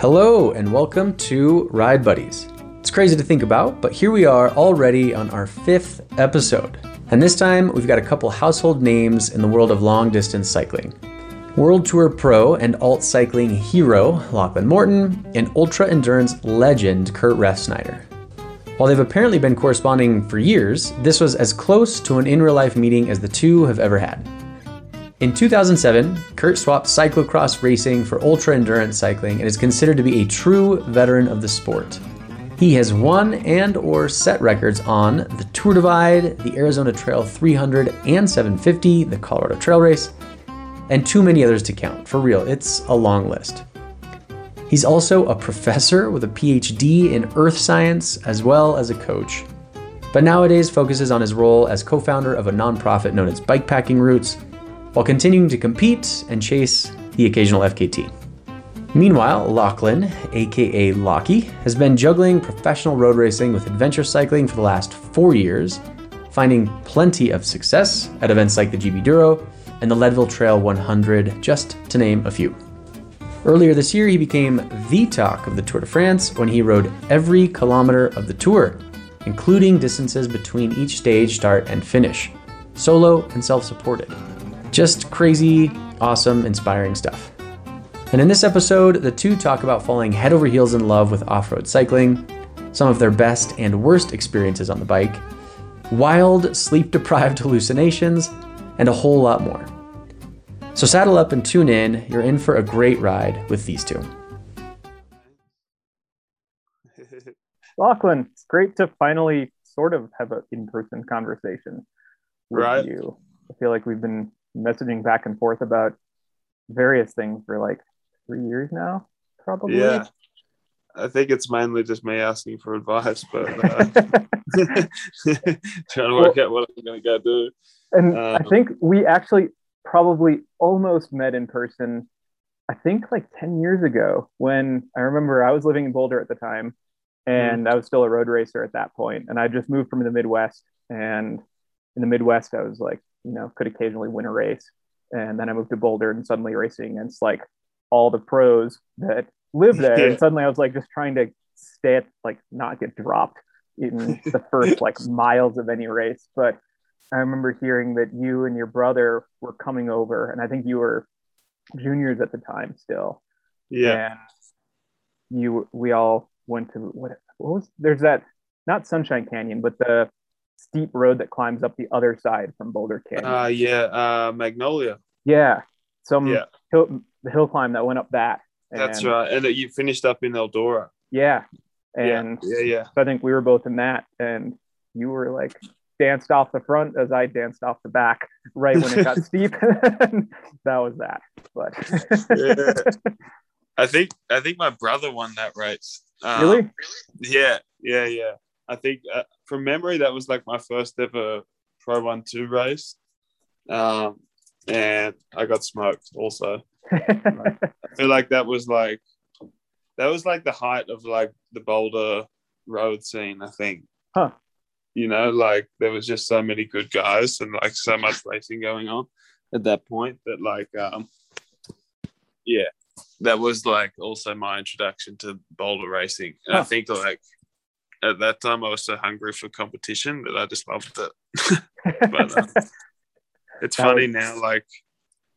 Hello, and welcome to Ride Buddies. It's crazy to think about, but here we are already on our fifth episode. And this time, we've got a couple household names in the world of long distance cycling World Tour Pro and alt cycling hero Lachlan Morton, and ultra endurance legend Kurt Refsnider. While they've apparently been corresponding for years, this was as close to an in real life meeting as the two have ever had. In 2007, Kurt swapped cyclocross racing for ultra endurance cycling and is considered to be a true veteran of the sport. He has won and or set records on the Tour Divide, the Arizona Trail 300 and 750, the Colorado Trail Race, and too many others to count. For real, it's a long list. He's also a professor with a PhD in earth science as well as a coach. But nowadays focuses on his role as co-founder of a nonprofit known as Bikepacking Roots, while continuing to compete and chase the occasional FKT. Meanwhile, Lachlan, aka Lockie, has been juggling professional road racing with adventure cycling for the last four years, finding plenty of success at events like the GB Duro and the Leadville Trail 100, just to name a few. Earlier this year, he became the talk of the Tour de France when he rode every kilometer of the tour, including distances between each stage start and finish, solo and self supported. Just crazy, awesome, inspiring stuff. And in this episode, the two talk about falling head over heels in love with off road cycling, some of their best and worst experiences on the bike, wild, sleep deprived hallucinations, and a whole lot more. So saddle up and tune in. You're in for a great ride with these two. Lachlan, it's great to finally sort of have an in-person conversation with Right. you. I feel like we've been messaging back and forth about various things for like three years now, probably. Yeah. I think it's mainly just me asking for advice, but uh, trying to work out what I'm going to go do. and I Um, think we actually probably almost met in person. I think like 10 years ago when I remember I was living in Boulder at the time and I was still a road racer at that point and I just moved from the Midwest and in the Midwest I was like, you know, could occasionally win a race and then I moved to Boulder and suddenly racing against like all the pros that live there Yeah. and suddenly I was like just trying to stay at, like not get dropped in the first like miles of any race but I remember hearing that you and your brother were coming over, and I think you were juniors at the time still. Yeah. And you, we all went to what? What was? There's that not Sunshine Canyon, but the steep road that climbs up the other side from Boulder Canyon. Uh, yeah. Uh, Magnolia. yeah, some Yeah. hill, the hill climb that went up that. That's right. And you finished up in Eldora. Yeah, Yeah. and Yeah. Yeah. So I think we were both in that, and you were like danced off the front as I danced off the back right when it got steep. that was that. But Yeah. I think I think my brother won that race. Um, really, Yeah, yeah, yeah. I think uh, from memory that was like my first ever Pro One Two race, um, and I got smoked. Also, I feel like that was like that was like the height of like the Boulder road scene. I think. Huh. You know, like there was just so many good guys and like so much racing going on at that point that like um yeah that was like also my introduction to boulder racing and i think like at that time i was so hungry for competition that i just loved it. But, uh, it's That funny was- now like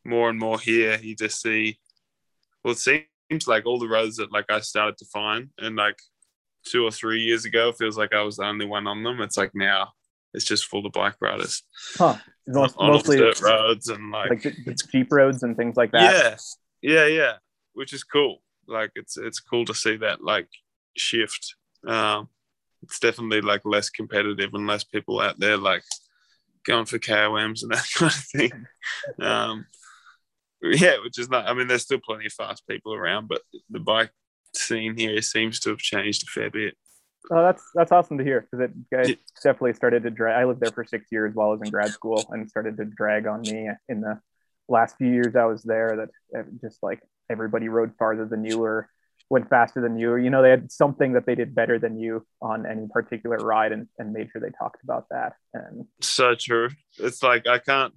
more and more here you just see well it seems like all the roads that like i started to find and like two or three years ago it feels like i was the only one on them. It's like now it's just full of bike riders. Huh? Most, on mostly dirt roads and like, like the, the jeep roads and things like that. yeah. Yeah yeah. Which is cool. Like it's it's cool to see that like shift. Um it's definitely like less competitive and less people out there like going for KOMs and that kind of thing um yeah which is not i mean there's still plenty of fast people around but the bike scene here seems to have changed a fair bit Oh, that's that's awesome to hear because it, it definitely started to drag. I lived there for six years while I was in grad school, and started to drag on me in the last few years I was there. That just like everybody rode farther than you or went faster than you, or you know they had something that they did better than you on any particular ride, and, and made sure they talked about that. And So true. It's like I can't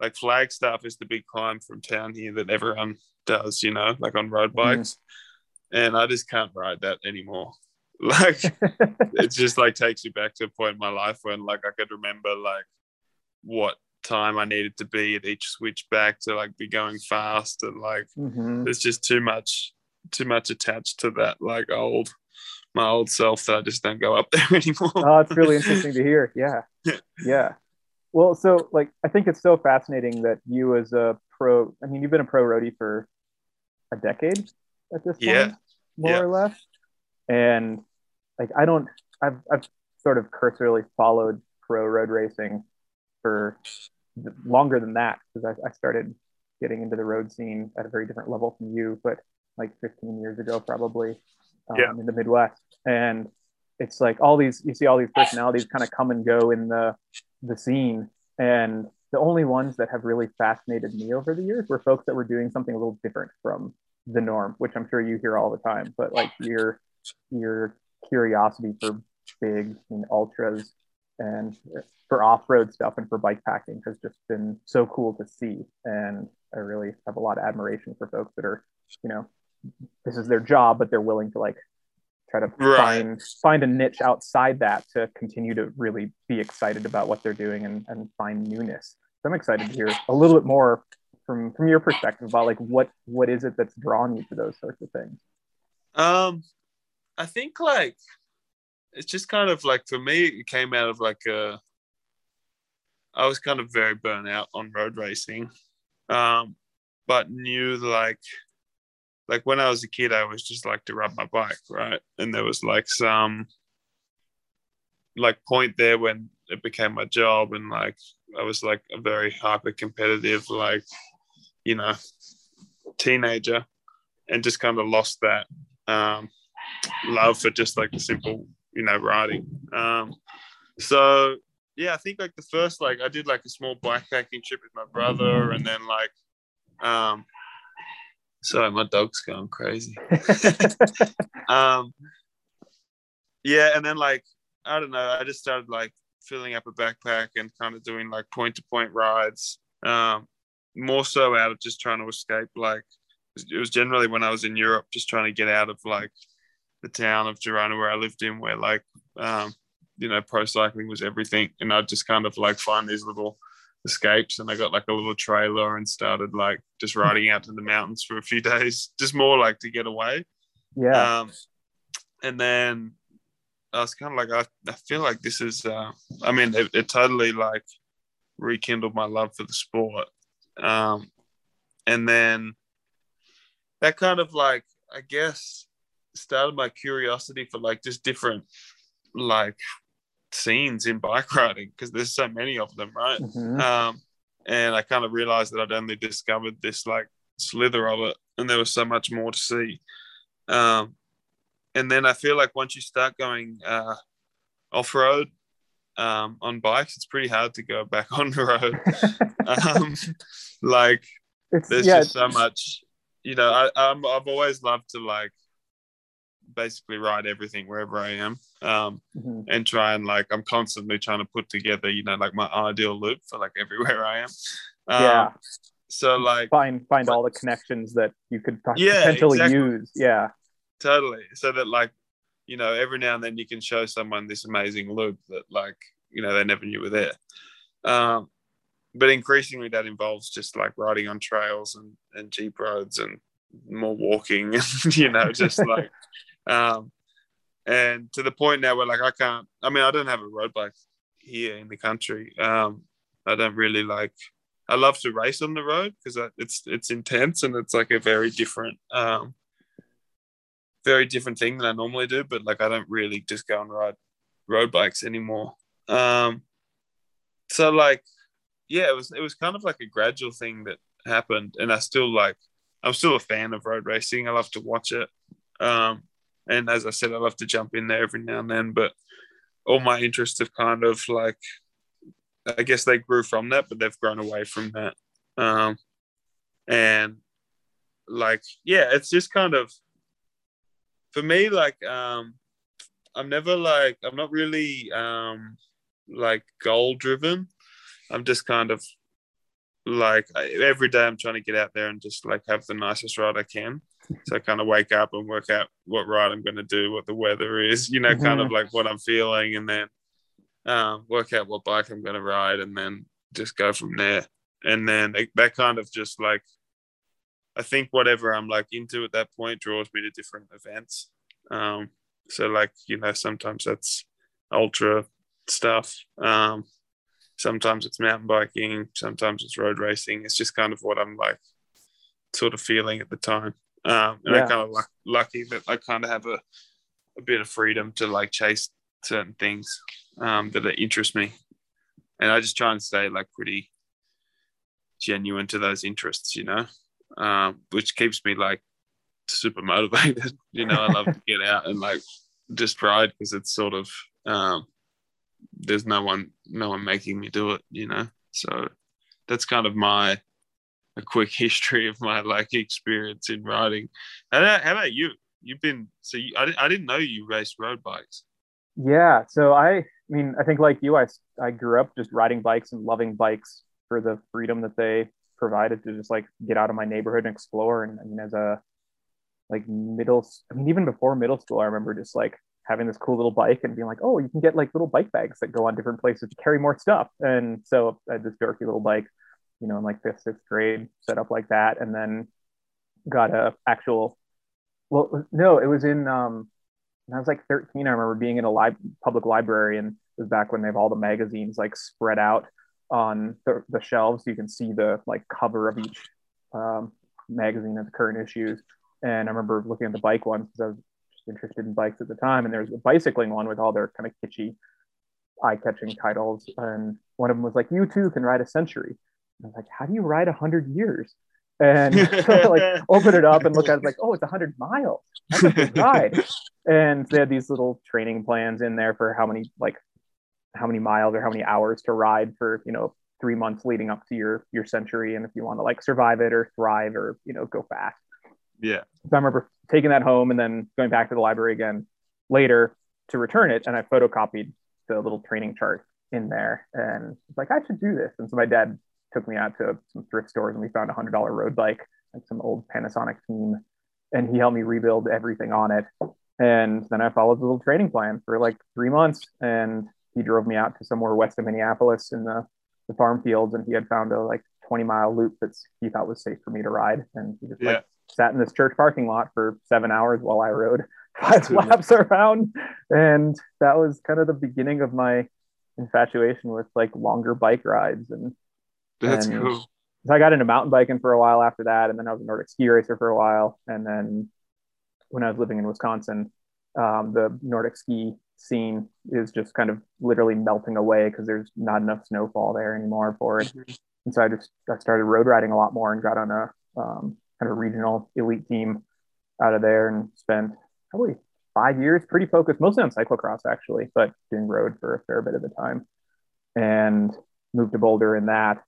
like Flagstaff is the big climb from town here that everyone does, you know, like on road bikes. and I just can't ride that anymore. Like it just like takes you back to a point in my life when like I could remember like what time I needed to be at each switchback to like be going fast and like Mhm. there's just too much too much attached to that like old my old self that I just don't go up there anymore. oh, it's really interesting to hear. Yeah. Yeah. Well, so like I think it's so fascinating that you as a pro I mean you've been a pro roadie for a decade at this point, Yeah. more Yeah. or less. And like I don't I've I've sort of cursorily followed pro road racing for longer than that because I, I started getting into the road scene at a very different level from you, but like 15 years ago probably um, Yeah. in the Midwest. And it's like all these you see all these personalities kind of come and go in the the scene and the only ones that have really fascinated me over the years were folks that were doing something a little different from the norm which i'm sure you hear all the time but like your your curiosity for big and ultras and for off-road stuff and for bike packing has just been so cool to see and i really have a lot of admiration for folks that are you know this is their job but they're willing to like try to Right. find find a niche outside that to continue to really be excited about what they're doing and, and find newness so i'm excited to hear a little bit more from from your perspective about like what what is it that's drawn you to those sorts of things Um, I think like it's just kind of like for me, it came out of like a. I was kind of very burnt out on road racing, um, but knew like, like when I was a kid, I was just like to ride my bike, right? And there was like some, like point there when it became my job, and like I was like a very hyper competitive, like, you know, teenager, and just kind of lost that um, love for just like the simple, you know, riding. Um, so yeah, I think like the first like I did like a small bikepacking trip with my brother, and then like, um, sorry, my dog's going crazy. um, yeah, and then like I don't know, I just started like filling up a backpack and kind of doing like point to point rides. Um, more so out of just trying to escape like it was generally when I was in Europe, just trying to get out of like the town of Girona where I lived in, where like um, you know pro cycling was everything, and I'd just kind of like find these little escapes, and I got like a little trailer and started like just riding out to the mountains for a few days, just more like to get away. yeah Um, and then I was kind of like, I, I feel like this is, uh, I mean, it, it totally like rekindled my love for the sport. Um, and then that kind of like, I guess, started my curiosity for like just different like scenes in bike riding because there's so many of them, right? Mhm. um, and I kind of realized that I'd only discovered this like slither of it, and there was so much more to see. Um, and then I feel like once you start going uh, off road um, on bikes, it's pretty hard to go back on the road. um, like it's there's yeah just so much, you know. I, I'm, I've always loved to like basically ride everything wherever I am. Um, mhm. and try and like I'm constantly trying to put together, you know, like my ideal loop for like everywhere I am. Um, Yeah. So like find find all the connections that you could Yeah, potentially exactly. use yeah totally. So that like, you know, every now and then you can show someone this amazing loop that like, you know, they never knew were there. Um, but increasingly that involves just like riding on trails and, and jeep roads and more walking and you know, just like um and to the point now where like I can't I mean I don't have a road bike here in the country. Um I don't really like I love to race on the road because it's it's intense and it's like a very different um very different thing than I normally do, but like I don't really just go and ride road bikes anymore. Um so like yeah, it was it was kind of like a gradual thing that happened and I still like I'm still a fan of road racing. I love to watch it. Um and as I said, I love to jump in there every now and then, but all my interests have kind of like I guess they grew from that, but they've grown away from that. Um and like yeah, it's just kind of for me like um I'm never like I'm not really um like goal driven. I'm just kind of like every day I'm trying to get out there and just like have the nicest ride I can. So I kind of wake up and work out what ride I'm going to do, what the weather is, you know, kind of Mhm. like what I'm feeling, and then um, work out what bike I'm going to ride, and then just go from there. And then it- that kind of just like, I think whatever I'm like into at that point draws me to different events. Um, so like you know, sometimes that's ultra stuff. Um, sometimes it's mountain biking, sometimes it's road racing. It's just kind of what I'm like sort of feeling at the time. Um, and Yeah. I kind of luck, lucky that I kind of have a, a bit of freedom to like chase certain things um, that interest me. And I just try and stay like pretty genuine to those interests, you know, um, which keeps me like super motivated. You know, I love to get out and like just ride because it's sort of um, there's no one no one making me do it. You know, so that's kind of my a quick history of my like experience in riding. How about, how about you? You've been so you, I, I didn't know you raced road bikes. Yeah. So I, I mean, I think like you, I, I grew up just riding bikes and loving bikes for the freedom that they provided to just like get out of my neighborhood and explore. And I mean, as a like middle, I mean, even before middle school, I remember just like having this cool little bike and being like, oh, you can get like little bike bags that go on different places to carry more stuff. And so I had this dorky little bike, you know, in like fifth, sixth grade, set up like that, and then got a actual. Well, no, it was in um, I was like 13, I remember being in a li- public library, and it was back when they have all the magazines like spread out on the, the shelves. You can see the like cover of each um, magazine of the current issues. And I remember looking at the bike ones because I was just interested in bikes at the time. And there was a bicycling one with all their kind of kitschy, eye-catching titles. And one of them was like, "You too can ride a century." And I was like, "How do you ride a hundred years?" And so like open it up and look at it like, oh, it's 100 miles. That's a big ride. and they had these little training plans in there for how many like how many miles or how many hours to ride for you know three months leading up to your your century, and if you want to like survive it or thrive or you know go fast. Yeah. So I remember taking that home and then going back to the library again later to return it, and I photocopied the little training chart in there, and it's like I should do this. And so my dad took me out to some thrift stores and we found a hundred dollar road bike, like some old Panasonic team, and he helped me rebuild everything on it. And then I followed the little training plan for like three months, and he drove me out to somewhere west of Minneapolis in the, the farm fields, and he had found a like 20 mile loop that he thought was safe for me to ride, and he just Yeah. like sat in this church parking lot for seven hours while I rode five laps around, and that was kind of the beginning of my infatuation with like longer bike rides and That's And- cool. so I got into mountain biking for a while after that, and then I was a Nordic ski racer for a while. And then when I was living in Wisconsin, um, the Nordic ski scene is just kind of literally melting away because there's not enough snowfall there anymore for it. And so I just I started road riding a lot more and got on a um, kind of regional elite team out of there and spent probably five years pretty focused, mostly on cyclocross actually, but doing road for a fair bit of the time. And moved to Boulder in that.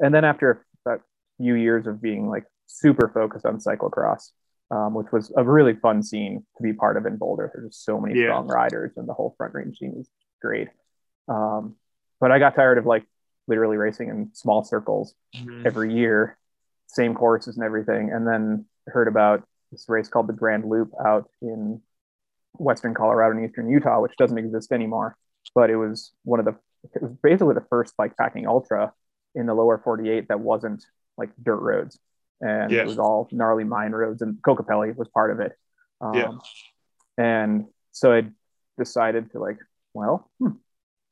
And then after a few years of being like super focused on cyclocross, um, which was a really fun scene to be part of in Boulder. There's just so many Yeah. strong riders, and the whole front range scene is great. Um, but I got tired of like literally racing in small circles Mhm. every year, same courses and everything. And then heard about this race called the Grand Loop out in Western Colorado and Eastern Utah, which doesn't exist anymore. But it was one of the, it was basically the first bike packing ultra in the lower 48 that wasn't like dirt roads. And Yeah. it was all gnarly mine roads, and Kokopelli was part of it. Um, Yeah. And so I decided to like, well, hmm,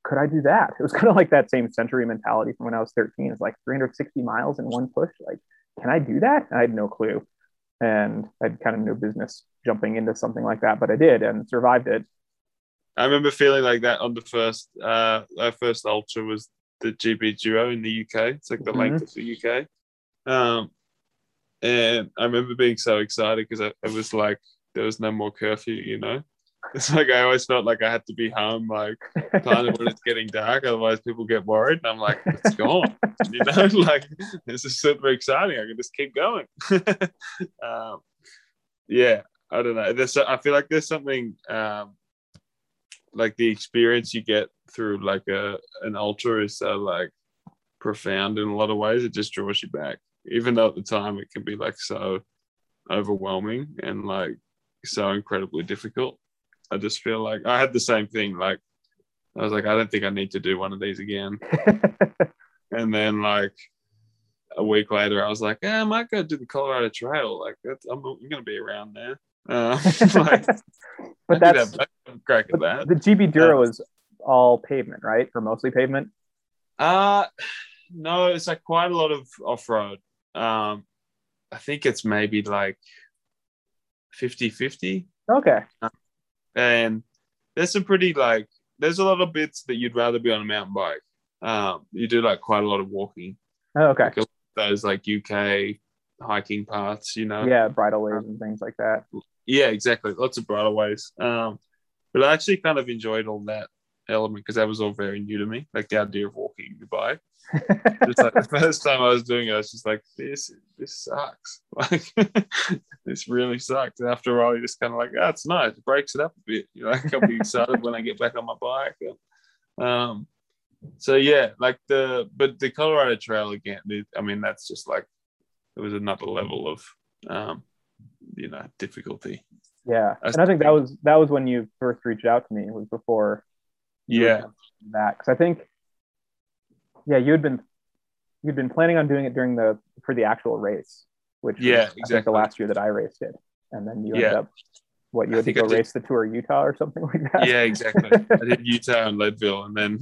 could I do that? It was kind of like that same century mentality from when I was 13. It's like 360 miles in one push. Like, can I do that? And I had no clue. And I had kind of no business jumping into something like that, but I did and survived it. I remember feeling like that on the first uh our first ultra was the GB Duro in the UK. It's like the Mhm. length of the UK. Um and I remember being so excited because it was like there was no more curfew, you know. It's like I always felt like I had to be home like kind of when it's getting dark, otherwise people get worried. And I'm like, it's gone. you know, like this is super exciting. I can just keep going. um, yeah, I don't know. There's I feel like there's something um, like the experience you get through like a an ultra is so like profound in a lot of ways. It just draws you back, even though at the time it can be like so overwhelming and like so incredibly difficult. I just feel like I had the same thing. Like I was like, I don't think I need to do one of these again. and then like a week later, I was like, eh, I might go do the Colorado Trail. Like I'm, I'm gonna be around there. Uh, like, but that's crack at that. The GB Duro uh, is all pavement, right? Or mostly pavement? Uh no, it's like quite a lot of off road. Um, I think it's maybe like 50 50. Okay. and there's some pretty like, there's a lot of bits that you'd rather be on a mountain bike. Um, you do like quite a lot of walking. Oh, okay. Like those like UK hiking paths, you know? Yeah, bridleways and things like that. Yeah, exactly. Lots of bridleways. Um, but I actually kind of enjoyed all that element because that was all very new to me, like the idea of walking bike. just like the first time I was doing it, I was just like, this this sucks. Like this really sucks. And after a while, you're just kind of like, oh, it's nice. It breaks it up a bit. You know, like I'll be excited when I get back on my bike. Um, so yeah, like the but the Colorado Trail again. I mean, that's just like it was another level of um, you know difficulty. Yeah, and I think that was that was when you first reached out to me. Was before. Yeah. That because I think, yeah, you had been you'd been planning on doing it during the for the actual race, which yeah, was, exactly the last year that I raced it, and then you yeah. ended up what you had to go race the tour Utah or something like that. Yeah, exactly. I did Utah and Leadville, and then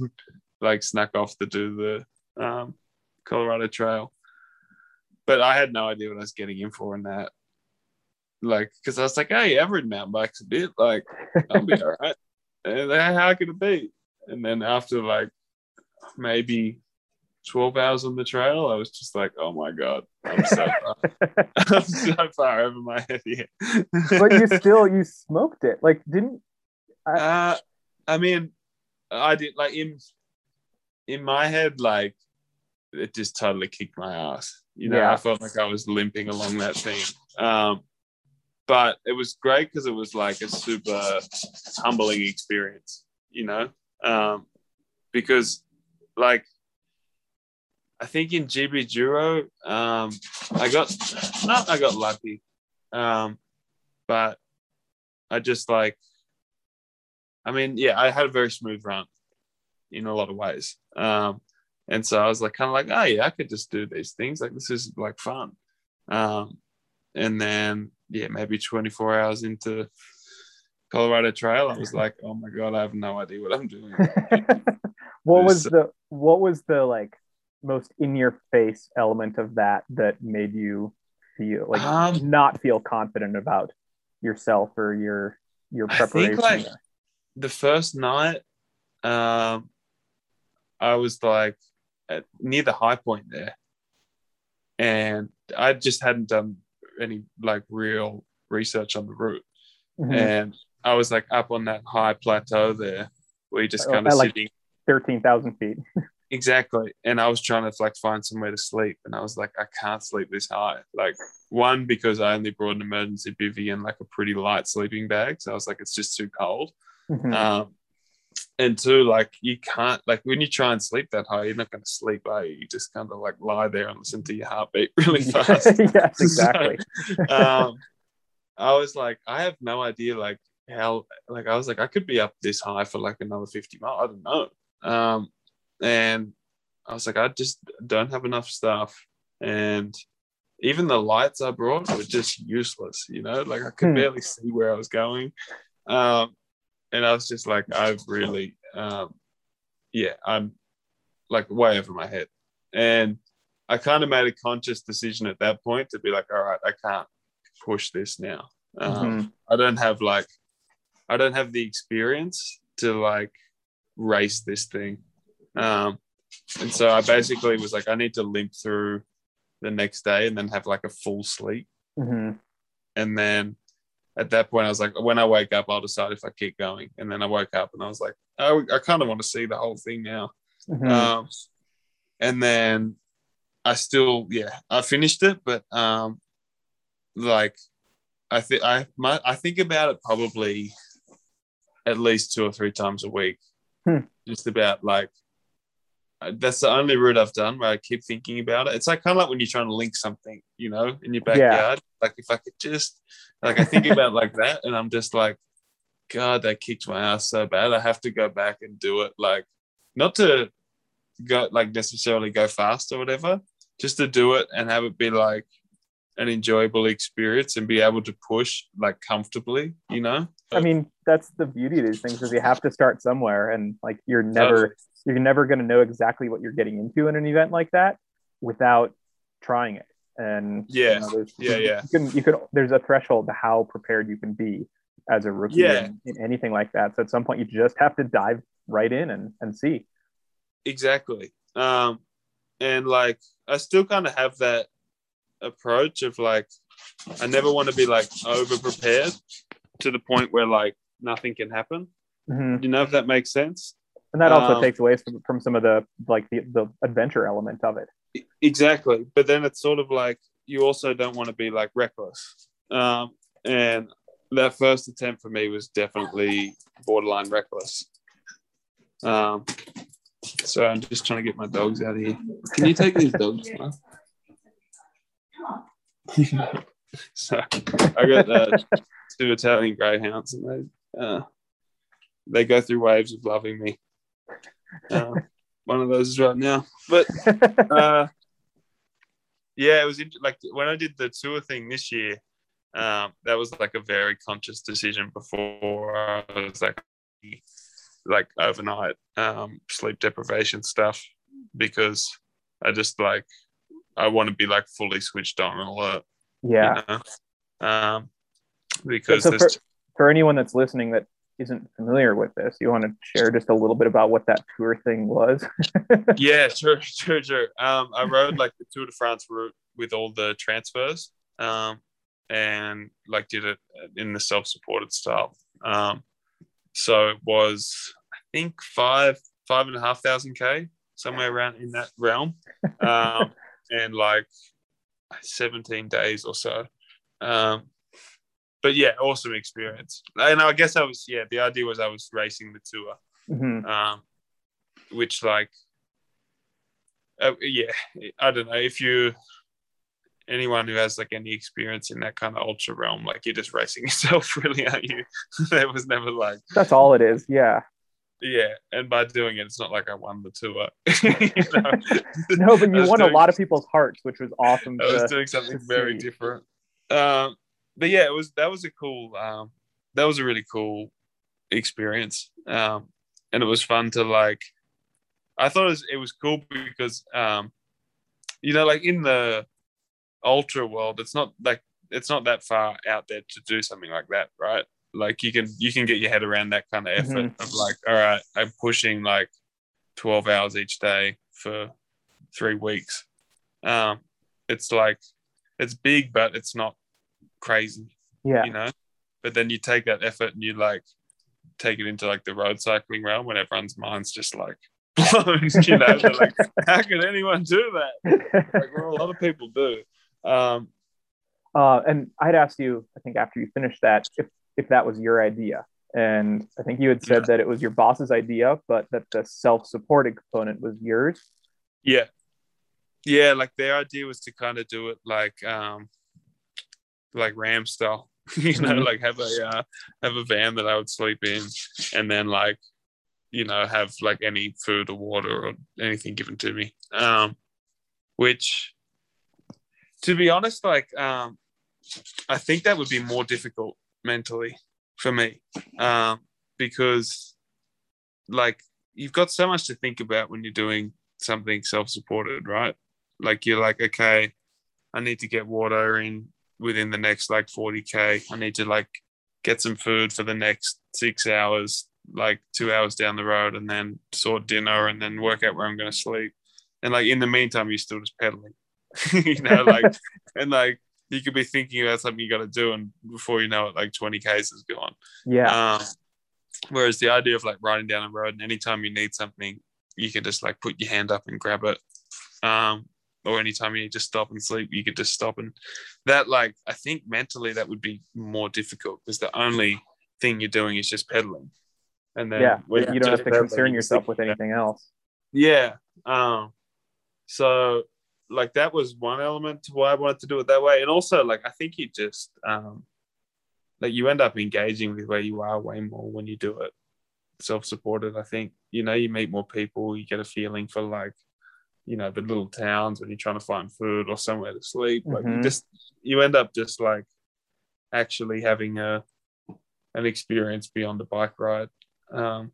like snuck off to do the um, Colorado Trail. But I had no idea what I was getting in for in that. Like, because I was like, hey, I've ridden mountain bikes a bit. Like, I'll be all right. And then how could it be? And then after like maybe 12 hours on the trail, I was just like, oh my God, I'm so far, I'm so far over my head here. but you still, you smoked it. Like, didn't I? Uh, I mean, I did like in in my head, like it just totally kicked my ass. You know, yeah. I felt like I was limping along that thing. Um, but it was great because it was like a super humbling experience, you know, um, because like I think in GB Duro, um, I got not I got lucky, um, but I just like, I mean, yeah, I had a very smooth run in a lot of ways. Um, and so I was like, kind of like, oh yeah, I could just do these things. Like this is like fun. Um, and then yeah, maybe 24 hours into Colorado Trail, I was like, oh my god, I have no idea what I'm doing. what was the what was the like most in your face element of that that made you feel like um, not feel confident about yourself or your your preparation? I think like the first night, um, I was like at, near the high point there, and I just hadn't done any like real research on the route, mm-hmm. and I was like up on that high plateau there where you just kind of like sitting thirteen thousand feet. exactly, and I was trying to like find somewhere to sleep, and I was like, I can't sleep this high. Like one because I only brought an emergency bivy and like a pretty light sleeping bag, so I was like, it's just too cold. Mm-hmm. Um, and two, like you can't like when you try and sleep that high, you're not going to sleep, you? You just kind of like lie there and listen to your heartbeat really fast. yes, exactly. so, um, I was like, I have no idea, like how, like I was like, I could be up this high for like another fifty miles. I don't know. Um, and I was like, I just don't have enough stuff, and even the lights I brought were just useless. You know, like I could hmm. barely see where I was going. Um, and I was just like, I've really, um, yeah, I'm like way over my head, and I kind of made a conscious decision at that point to be like, all right, I can't push this now. Um, mm-hmm. I don't have like, I don't have the experience to like race this thing, um, and so I basically was like, I need to limp through the next day and then have like a full sleep, mm-hmm. and then at that point, I was like, when I wake up, I'll decide if I keep going. And then I woke up and I was like, oh, I kind of want to see the whole thing now. Mm-hmm. Um, and then I still, yeah, I finished it, but um, like I think I my, I think about it probably at least two or three times a week, hmm. just about like Uh, that's the only route I've done where I keep thinking about it. It's like kind of like when you're trying to link something, you know, in your backyard. Yeah. Like if I could just, like I think about like that, and I'm just like, God, that kicked my ass so bad. I have to go back and do it. Like, not to go like necessarily go fast or whatever, just to do it and have it be like an enjoyable experience and be able to push like comfortably, you know? I mean, that's the beauty of these things is you have to start somewhere and like you're never you're never going to know exactly what you're getting into in an event like that without trying it. And yeah, you know, yeah, yeah. You can you can there's a threshold to how prepared you can be as a rookie yeah. in, in anything like that. So at some point you just have to dive right in and, and see. Exactly. Um and like I still kind of have that approach of like I never want to be like over prepared to the point where like nothing can happen. Mm-hmm. You know if that makes sense. And that also um, takes away from, from some of the like the, the adventure element of it. Exactly, but then it's sort of like you also don't want to be like reckless. Um, and that first attempt for me was definitely borderline reckless. Um, so I'm just trying to get my dogs out of here. Can you take these dogs? so I got uh, two Italian greyhounds, and they uh, they go through waves of loving me. Uh, one of those is right now, but uh, yeah, it was like when I did the tour thing this year. Um, that was like a very conscious decision before I was like like overnight um, sleep deprivation stuff because I just like I want to be like fully switched on and alert. Yeah. You know? Um, because so for, for anyone that's listening that isn't familiar with this, you want to share just a little bit about what that tour thing was? yeah, sure, sure, sure. Um, I rode like the Tour de France route with all the transfers, um, and like did it in the self-supported style. Um, so it was, I think five, five and a half thousand k, somewhere around in that realm. Um, and like 17 days or so. Um, but yeah, awesome experience. And I guess I was, yeah, the idea was I was racing the tour, mm-hmm. um, which like, uh, yeah, I don't know if you, anyone who has like any experience in that kind of ultra realm, like you're just racing yourself, really, aren't you? there was never like, that's all it is. Yeah. Yeah, and by doing it, it's not like I won the tour. no, but you won doing, a lot of people's hearts, which was awesome. I was to, doing something very different. Um, but yeah, it was that was a cool. Um, that was a really cool experience, um, and it was fun to like. I thought it was, it was cool because, um, you know, like in the ultra world, it's not like it's not that far out there to do something like that, right? like you can you can get your head around that kind of effort mm-hmm. of like all right i'm pushing like 12 hours each day for three weeks um it's like it's big but it's not crazy yeah you know but then you take that effort and you like take it into like the road cycling realm when everyone's mind's just like blown you know they're like how can anyone do that like well a lot of people do um uh, and I'd asked you, I think after you finished that, if if that was your idea. And I think you had said yeah. that it was your boss's idea, but that the self-supported component was yours. Yeah. Yeah, like their idea was to kind of do it like um like RAAM style. you know, mm-hmm. like have a uh, have a van that I would sleep in and then like you know have like any food or water or anything given to me um which to be honest like um i think that would be more difficult mentally for me um, because like you've got so much to think about when you're doing something self-supported right like you're like okay i need to get water in within the next like 40k i need to like get some food for the next six hours like two hours down the road and then sort dinner and then work out where i'm going to sleep and like in the meantime you're still just pedaling you know like and like you could be thinking about something you got to do, and before you know it, like 20 k's is gone. Yeah. Um, whereas the idea of like riding down a road, and anytime you need something, you can just like put your hand up and grab it. Um, or anytime you need to stop and sleep, you could just stop. And that, like, I think mentally that would be more difficult because the only thing you're doing is just pedaling. And then yeah, you don't have to concern yourself with anything else. yeah. Um, so like that was one element to why I wanted to do it that way, and also like I think you just um, like you end up engaging with where you are way more when you do it self-supported. I think you know you meet more people, you get a feeling for like you know the little towns when you're trying to find food or somewhere to sleep. Like you Mhm. just you end up just like actually having a an experience beyond the bike ride. Um,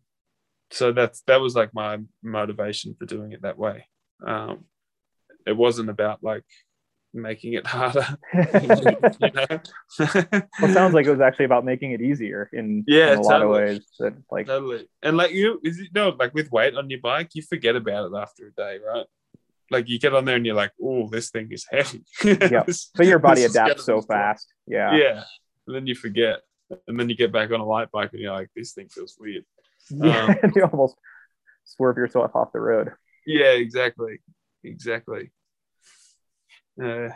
so that's that was like my motivation for doing it that way. Um, it wasn't about like making it harder. you know? well, it sounds like it was actually about making it easier in, Yeah, in a lot of ways. That like totally. And like you, is it no like with weight on your bike, you forget about it after a day, right? Like you get on there and you're like, oh, this thing is heavy. Yeah. But your body adapts so gonna be tough. fast. Yeah. Yeah. And then you forget. And then you get back on a light bike and you're like, this thing feels weird. Yeah. Um, you almost swerve yourself off the road. Yeah, exactly. Exactly. Uh,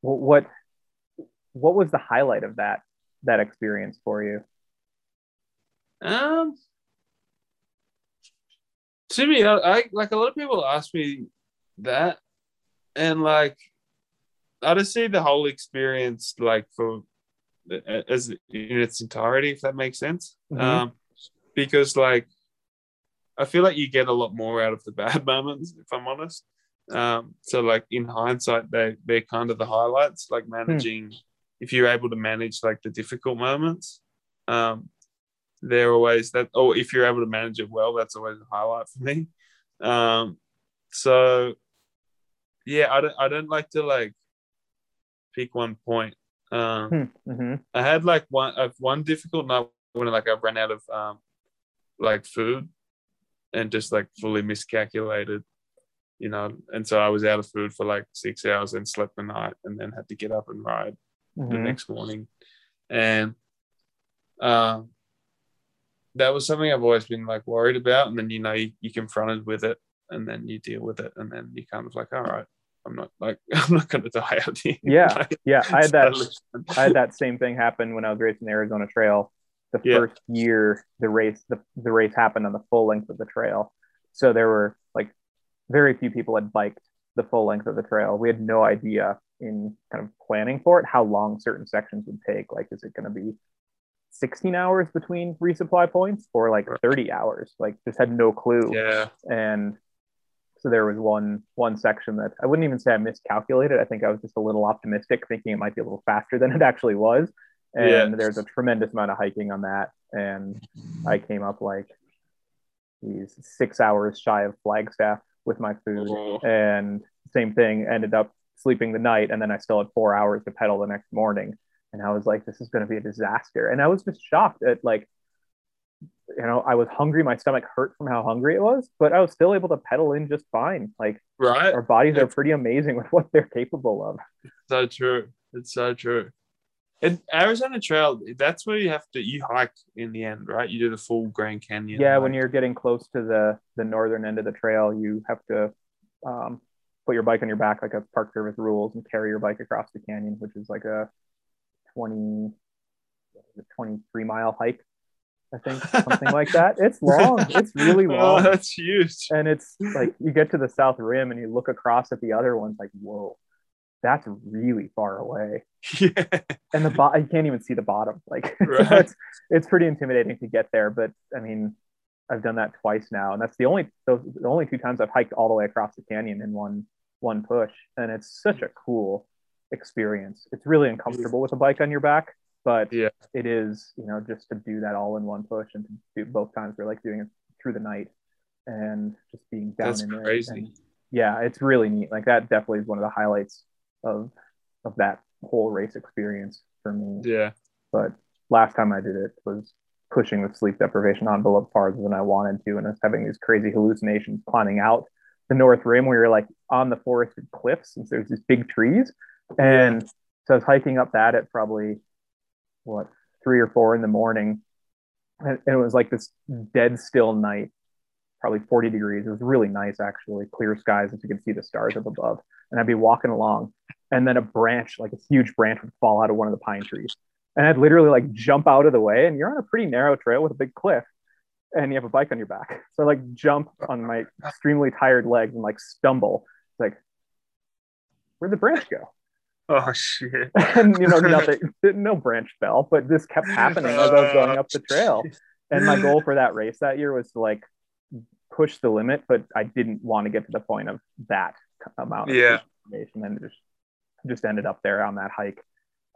Wh- What what was the highlight of that that experience for you? Um, to me, I, I like a lot of people ask me that, and like, I just see the whole experience like for as in its entirety, if that makes sense. Mhm. Um, because like, I feel like you get a lot more out of the bad moments, if I'm honest. Um, so like in hindsight, they they're kind of the highlights, like managing. If you're able to manage like the difficult moments, um, they're always that or if you're able to manage it well that's always a highlight for me. Um so yeah i don't i don't like to like pick one point. Um hmm i had like one i've one difficult night when like i ran out of um like food and just like fully miscalculated you know and so i was out of food for like six hours and slept the night and then had to get up and ride the hmm next morning. And um, that was something I've always been like worried about. And then, you know, you, you confronted with it and then you deal with it. And then you kind of like, all right, I'm not like, I'm not going to die out here. Yeah. Like, Yeah. I had that. I had that same thing happen when I was racing the Arizona Trail. The Yeah. first year the race the, the race happened on the full length of the trail. So there were like very few people had biked the full length of the trail. We had no idea in kind of planning for it how long certain sections would take. Like, is it going to be 16 hours between resupply points or like 30 hours? Like, just had no clue Yeah. and so there was one one section that I wouldn't even say I miscalculated. I think I was just a little optimistic, thinking it might be a little faster than it actually was. And Yeah. there's a tremendous amount of hiking on that, and I came up like these six hours shy of Flagstaff with my food, Oh. and same thing. Ended up sleeping the night, and then I still had four hours to pedal the next morning. And I was like, this is going to be a disaster. And I was just shocked at like you know, I was hungry. My stomach hurt from how hungry it was, but I was still able to pedal in just fine. Like Right. our bodies are pretty amazing with what they're capable of. So true. It's so true. And Arizona Trail, that's where you have to, you hike in the end, right? You do the full Grand Canyon. Yeah, when you're getting close to the the northern end of the trail, you have to um, put your bike on your back like a Park Service rules and carry your bike across the canyon, which is like a 20, 23 mile hike, I think, something like that. It's long. It's really Oh, long. that's huge. and it's like you get to the south rim and you look across at the other ones like whoa that's really far away Yeah. and the bottom you can't even see the bottom like so it's it's pretty intimidating to get there but i mean i've done that twice now and that's the only those the only two times i've hiked all the way across the canyon in one one push and it's such a cool experience it's really uncomfortable with a bike on your back but Yeah. it is you know just to do that all in one push and to do both times we're like doing it through the night and just being down That's in there crazy. and- yeah it's really neat like that definitely is one of the highlights of of that whole race experience for me Yeah. but last time I did it was pushing the sleep deprivation envelope farther than I wanted to, and I was having these crazy hallucinations climbing out the North Rim where you're like on the forested cliffs and there's these big trees. And so I was hiking up that at probably what three or four in the morning. And and it was like this dead still night, probably 40 degrees. It was really nice, actually, clear skies, as you could see the stars up above. And I'd be walking along, and then a branch, like a huge branch, would fall out of one of the pine trees and I'd literally like jump out of the way, and you're on a pretty narrow trail with a big cliff. and you have a bike on your back. So I like jump on my extremely tired legs and like stumble. It's like, where'd the branch go? Oh shit! and you know, nothing, no branch fell, but this kept happening as I was going up the trail. And my goal for that race that year was to like push the limit, but I didn't want to get to the point of that amount of Yeah. information and just just ended up there on that hike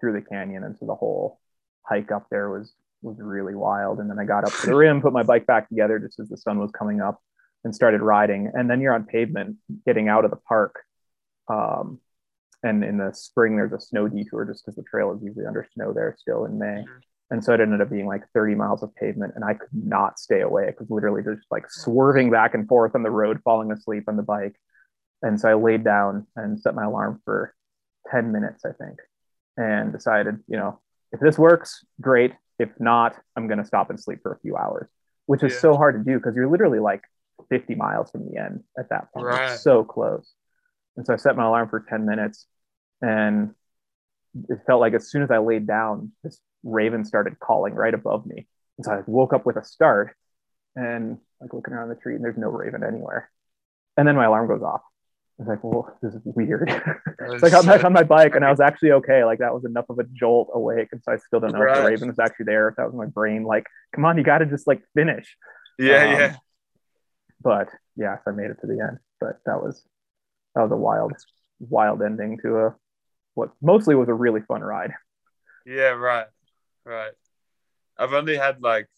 through the canyon and so the whole hike up there was was really wild and then I got up to the rim put my bike back together just as the sun was coming up and started riding and then you're on pavement getting out of the park um, and in the spring there's a snow detour just because the trail is usually under snow there still in May Mhm. and so it ended up being like 30 miles of pavement and I could not stay away because literally just like swerving back and forth on the road falling asleep on the bike and so I laid down and set my alarm for 10 minutes, I think, and decided, you know, if this works, great. If not, I'm going to stop and sleep for a few hours, which is Yeah. so hard to do because you're literally like 50 miles from the end at that point. Right. So close. And so I set my alarm for 10 minutes and it felt like as soon as I laid down, this raven started calling right above me. And so I woke up with a start and like looking around the tree and there's no raven anywhere. And then my alarm goes off. I was like, well, this is weird. so I got back on my bike and I was actually okay. Like that was enough of a jolt awake. And so I still don't know if the raven was actually there, if that was my brain. Like, come on, you got to just like finish. Yeah, Um, yeah. But yeah, I made it to the end. But that was that was a wild, wild ending to a what mostly was a really fun ride. Yeah, right, right. I've only had like,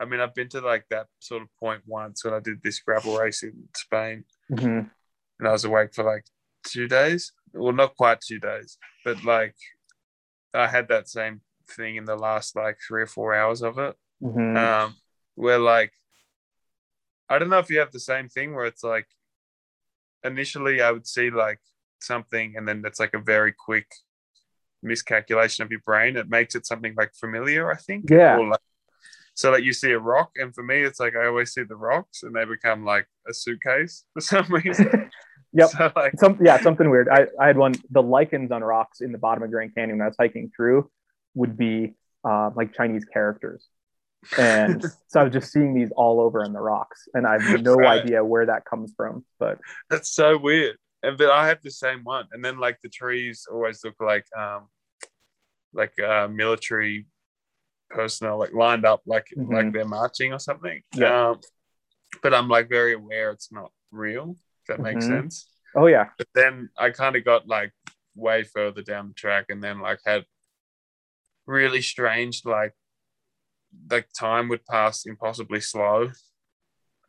I mean, I've been to like that sort of point once when I did this gravel race in Spain, Mhm. and I was awake for like two days. Well, not quite two days, but like, I had that same thing in the last like three or four hours of it, Mhm. um, where like, I don't know if you have the same thing where it's like, initially I would see like something, and then it's like a very quick miscalculation of your brain. It makes it something like familiar, I think. Yeah. Like, so like you see a rock, and for me, it's like I always see the rocks, and they become like a suitcase for some reason. Yep. So like, Some yeah, something weird. I, I had one. The lichens on rocks in the bottom of Grand Canyon when I was hiking through would be uh, like Chinese characters, and so I was just seeing these all over on the rocks, and I have no Right. idea where that comes from. But that's so weird. And but I have the same one, and then like the trees always look like um, like uh, military personnel, like lined up, like Mhm. like they're marching or something. Yeah. Um, but I'm like very aware it's not real. If that makes Mhm. sense. oh yeah, But then I kind of got like way further down the track and then like had really strange like like time would pass impossibly slow.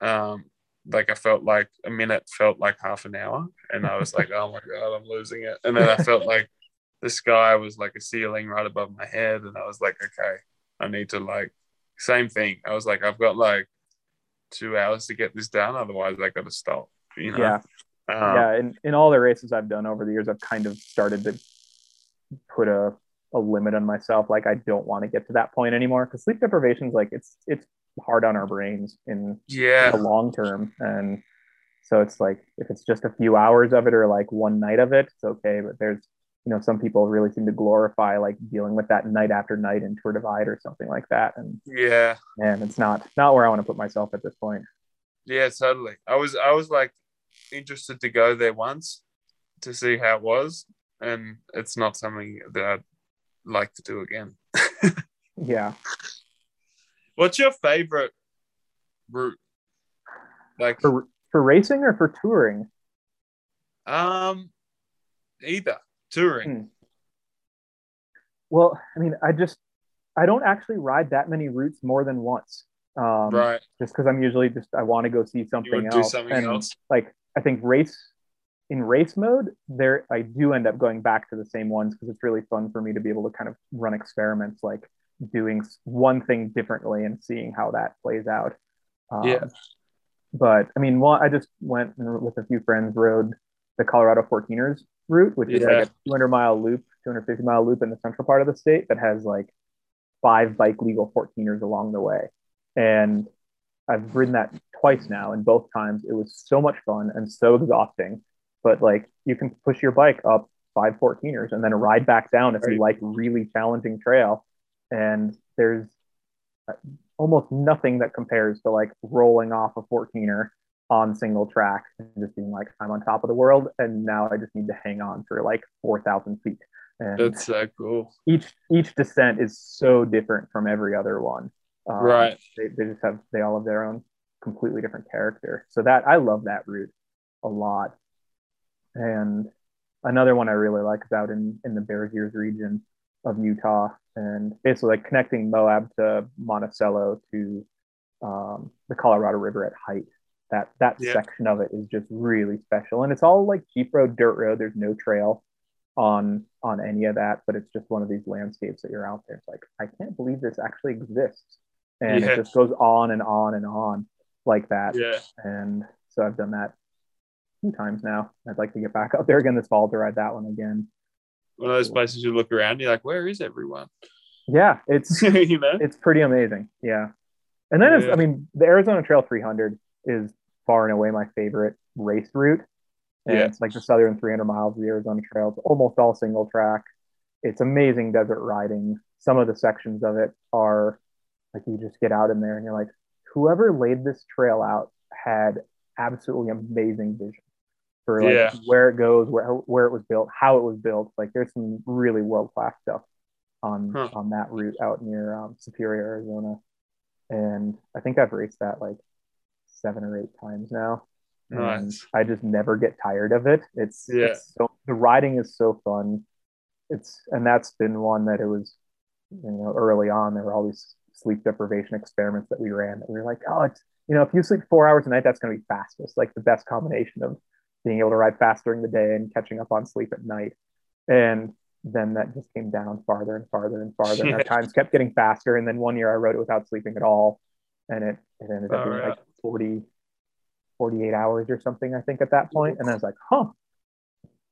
Um like I felt like a minute felt like half an hour and I was like, oh my god, I'm losing it. And then I felt like the sky was like a ceiling right above my head and I was like, okay, I need to like same thing. I was like, I've got like two hours to get this done, otherwise I gotta stop. You know? yeah, Um, yeah. In in all the races I've done over the years, I've kind of started to put a a limit on myself. Like I don't want to get to that point anymore because sleep deprivation is like it's it's hard on our brains in Yeah. the long term and so it's like if it's just a few hours of it or like one night of it it's okay but there's you know some people really seem to glorify like dealing with that night after night in tour divide or something like that and Yeah. and it's not not where i want to put myself at this point Yeah, totally. I was I was like interested to go there once to see how it was, and it's not something that like to do again. yeah What's your favorite route? Like for for racing or for touring um either touring. Hmm. well i mean i just i don't actually ride that many routes more than once um Right. just because i'm usually just i want to go see something wanna do else something and else. like i think race in race mode there i do end up going back to the same ones because it's really fun for me to be able to kind of run experiments like doing one thing differently and seeing how that plays out um, Yeah. but i mean one i just went with a few friends rode the colorado 14ers route which is like a 200 mile loop 250 mile loop in the central part of the state that has like five bike legal 14ers along the way and I've ridden that twice now, and both times it was so much fun and so exhausting. But like you can push your bike up five 14ers and then ride back down if Right. you like really challenging trail. And there's almost nothing that compares to like rolling off a 14er on single track and just being like, I'm on top of the world. And now I just need to hang on for like 4,000 feet. And That's so cool. each, each descent is so different from every other one. Um, Right. They, they just have, they all have their own completely different character. So that, I love that route a lot. And another one I really like is out in, in the Bears Ears region of Utah and basically like connecting Moab to Monticello to um, the Colorado River at Hite. That that Yeah. section of it is just really special, and it's all like jeep road, dirt road. There's no trail on on any of that, but it's just one of these landscapes that you're out there. It's like I can't believe this actually exists, and Yeah. it just goes on and on and on like that. Yeah. And so I've done that few times now. I'd like to get back out there again this fall to ride that one again. One of those places you look around, you're like, where is everyone? Yeah, it's you know? it's pretty amazing. Yeah. And then it's, Yeah. I mean, the Arizona Trail 300 is far and away my favorite race route. And Yeah. it's like the southern 300 miles of the Arizona Trail. It's almost all single track. It's amazing desert riding. Some of the sections of it are like you just get out in there and you're like, whoever laid this trail out had absolutely amazing vision for like Yeah. where it goes, where where it was built, how it was built. Like there's some really world class stuff on Huh. on that route out near um, Superior, Arizona. And I think I've raced that like seven or eight times now. And Nice. I just never get tired of it. It's, Yeah. it's so the riding is so fun. It's and that's been one that it was, you know, early on there were all these sleep deprivation experiments that we ran that we were like, oh, it's you know, if you sleep four hours a night, that's gonna be fastest, like the best combination of being able to ride fast during the day and catching up on sleep at night. And then that just came down farther and farther and farther. And our times kept getting faster. And then one year I rode it without sleeping at all. And it, it ended up All being right. like 40, 48 hours or something, I think, at that point. And I was like, huh,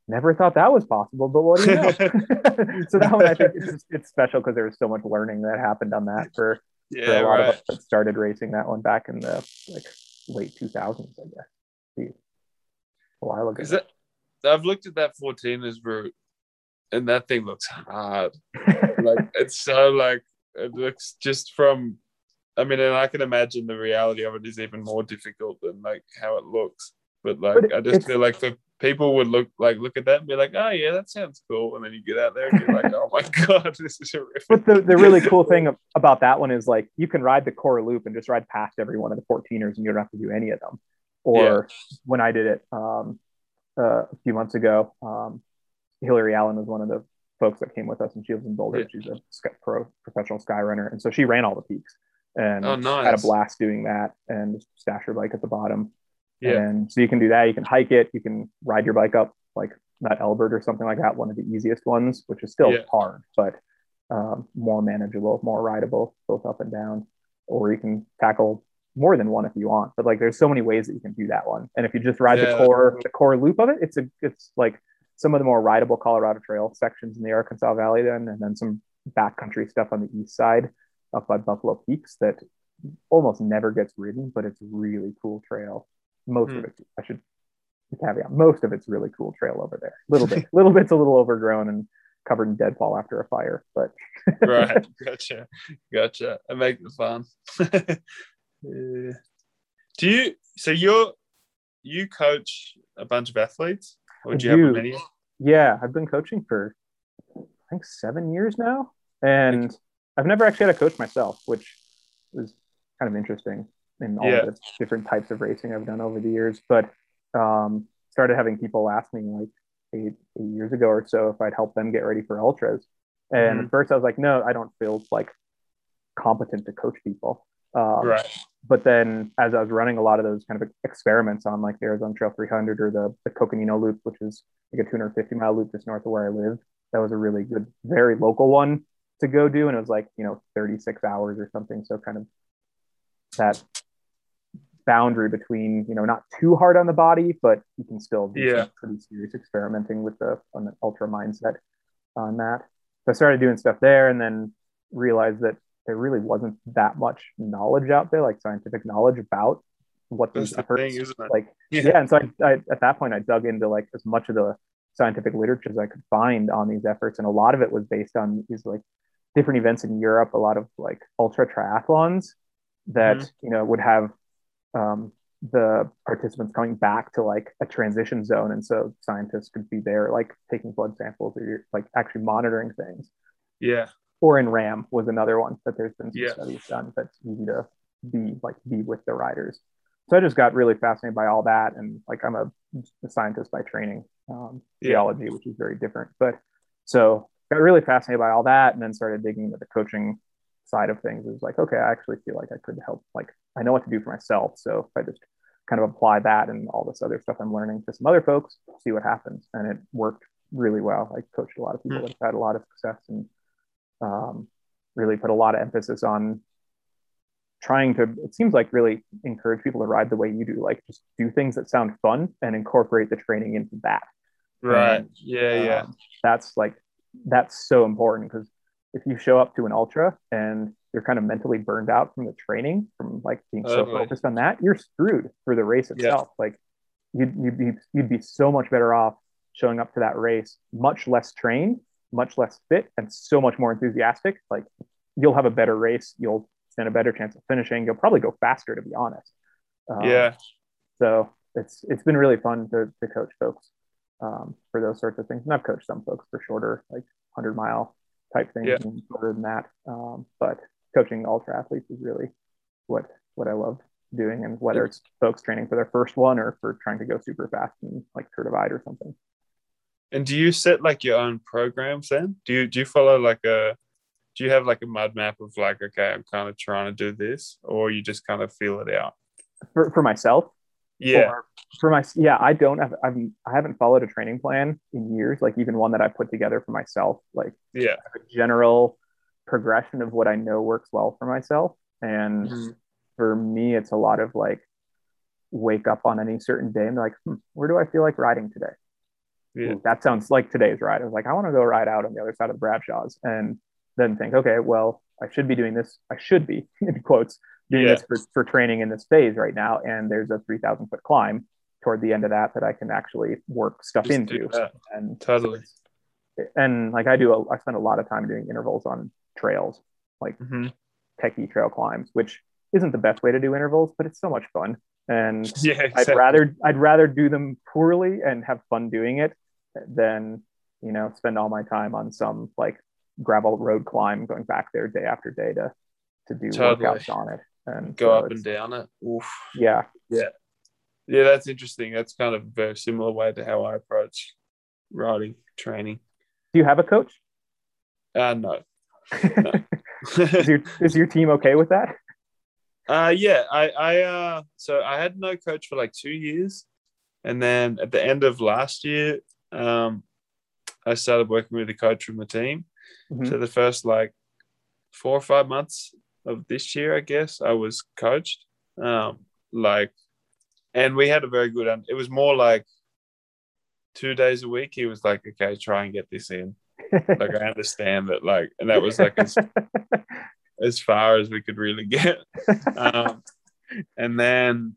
never thought that was possible, but what do you know? so that one, I think it's, just, it's special because there was so much learning that happened on that for, for a lot right. of us that started racing that one back in the like late 2000s, I guess. Oh, While ago. Is that I've looked at that 14ers route and that thing looks hard. like it's so like it looks just from I mean, and I can imagine the reality of it is even more difficult than like how it looks. But like But I just feel like the people would look like look at that and be like, oh yeah, that sounds cool. And then you get out there and you're like, oh my god, this is horrific. But the, the really cool thing about that one is like you can ride the core loop and just ride past every one of the 14ers and you don't have to do any of them. Or when I did it um, uh, a few months ago, um, Hillary Allen was one of the folks that came with us and she lives in Boulder. Yeah. She's a sky, pro professional sky runner. And so she ran all the peaks and Oh, nice. had a blast doing that and stash your bike at the bottom. Yeah. And so you can do that. You can hike it. You can ride your bike up like that Elbert or something like that, one of the easiest ones, which is still Yeah. hard, but um, more manageable, more rideable, both up and down. Or you can tackle more than one if you want. But like, there's so many ways that you can do that one. And if you just ride Yeah. the core, the core loop of it, it's a, it's like some of the more rideable Colorado Trail sections in the Arkansas Valley, then, and then some backcountry stuff on the east side up by Buffalo Peaks that almost never gets ridden, but it's really cool trail. Most Hmm. of it, I should caveat, most of it's really cool trail over there. Little bit, little bit's a little overgrown and covered in deadfall after a fire, but right. Gotcha. Gotcha. It makes it fun. yeah. Do you so you're you coach a bunch of athletes? Or do you have many? yeah, I've been coaching for I think seven years now, and I've never actually had a coach myself, which was kind of interesting in all Yeah. the different types of racing I've done over the years. But um, started having people ask me like eight, eight years ago or so if I'd help them get ready for ultras, and Mhm. at first I was like, no, I don't feel like competent to coach people. Um, Right. But then as I was running a lot of those kind of experiments on like the Arizona Trail 300 or the, the Coconino Loop, which is like a 250 mile loop just north of where I live, that was a really good, very local one to go do. And it was like, you know, 36 hours or something. So kind of that boundary between, you know, not too hard on the body, but you can still do Yeah. pretty serious experimenting with the, on the ultra mindset on that. So I started doing stuff there and then realized that there really wasn't that much knowledge out there, like scientific knowledge about what That's these the thing, like. Yeah. Yeah. and so I, I, at that point, I dug into like as much of the scientific literature as I could find on these efforts, and a lot of it was based on these like different events in Europe, a lot of like ultra triathlons that Mhm. you know would have um, the participants coming back to like a transition zone, and so scientists could be there, like taking blood samples or you're, like actually monitoring things. Yeah. Or in RAAM was another one that there's been some Yeah. studies done that's easy to be like be with the riders. So I just got really fascinated by all that, and like I'm a, a scientist by training, um, Yeah. geology, which is very different. But so got really fascinated by all that, and then started digging into the coaching side of things. It was like, okay, I actually feel like I could help. Like I know what to do for myself, so if I just kind of apply that and all this other stuff I'm learning to some other folks, see what happens, and it worked really well. I coached a lot of people Hmm. that had a lot of success and um, really put a lot of emphasis on trying to it seems like really encourage people to ride the way you do like just do things that sound fun and incorporate the training into that Right. And, yeah. Yeah. um, that's like that's so important because if you show up to an ultra and you're kind of mentally burned out from the training from like being so Totally. focused on that you're screwed for the race Yeah. itself like you'd, you'd be you'd be so much better off showing up to that race much less trained much less fit and so much more enthusiastic like you'll have a better race you'll stand a better chance of finishing you'll probably go faster to be honest Um, yeah. so it's it's been really fun to, to coach folks um, for those sorts of things. And I've coached some folks for shorter, like 100 mile type things Yeah. and shorter than that. Um, but coaching ultra athletes is really what what I love doing. And whether it's folks training for their first one or for trying to go super fast and like Tour Divide or something. And do you set like your own programs then? Do you do you follow like a do you have like a mud map of like okay, I'm kind of trying to do this, or you just kind of feel it out? For, for myself, Yeah. Or for my yeah, I don't have I've I haven't followed a training plan in years, like even one that I put together for myself. Like Yeah. a general progression of what I know works well for myself. And Mhm. for me, it's a lot of like wake up on any certain day and be like, hmm, where do I feel like riding today? Yeah. That sounds like today's ride. I was like, I want to go ride out on the other side of the Bradshaws, and then think, okay, well, I should be doing this. I should be in quotes doing Yeah. this for, for training in this phase right now. And there's a 3,000 foot climb toward the end of that that I can actually work stuff Just into. And Totally. and like I do, a, I spend a lot of time doing intervals on trails, like Mhm. techie trail climbs, which isn't the best way to do intervals, but it's so much fun. And Yeah. I'd rather I'd rather do them poorly and have fun doing it than you know spend all my time on some like gravel road climb going back there day after day to to do Totally. workouts on it and go so up and down it. Oof. yeah Yeah, that's interesting. That's kind of a very similar way to how I approach riding training. do you have a coach Uh no. is your is your team okay with that Uh yeah, I I uh so I had no coach for like two years, and then at the end of last year, um, I started working with a coach from the team. Mhm. So the first like four or five months of this year, I guess, I was coached. Um, like, and we had a very good. It was more like two days a week. He was like, "Okay, try and get this in." Like I understand that, like, and that was like as as far as we could really get. Um, and then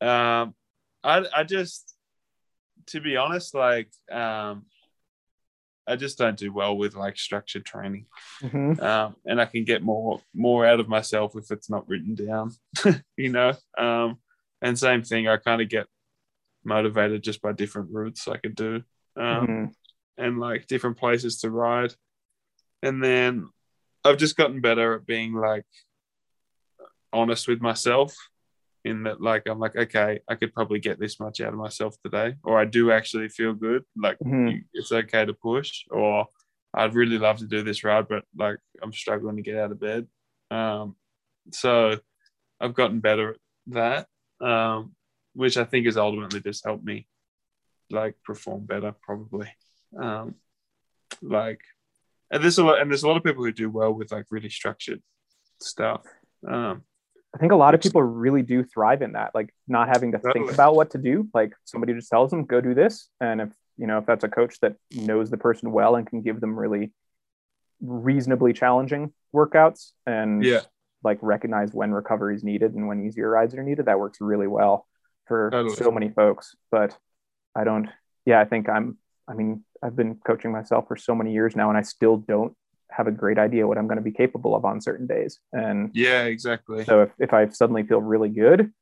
um, I I just, to be honest, like um, I just don't do well with like structured training, Mhm. um, and I can get more more out of myself if it's not written down, you know. Um, and same thing, I kind of get motivated just by different routes I could do. Um, Mhm. and like different places to ride. And then I've just gotten better at being like honest with myself in that like I'm like, okay, I could probably get this much out of myself today, or I do actually feel good. Like Mhm. it's okay to push, or I'd really love to do this ride, but like I'm struggling to get out of bed. Um, so I've gotten better at that, um, which I think has ultimately just helped me like perform better, probably. Um, like, and there's a lot, and there's a lot of people who do well with like really structured stuff. Um, I think a lot of people really do thrive in that, like not having to think about what to do. Like somebody just tells them, go do this. And if, you know, if that's a coach that knows the person well and can give them really reasonably challenging workouts and yeah, like recognize when recovery is needed and when easier rides are needed, that works really well for Totally. so many folks. But I don't, yeah, I think I'm, I mean, I've been coaching myself for so many years now and I still don't have a great idea what I'm going to be capable of on certain days. And yeah, exactly. So if, if I suddenly feel really good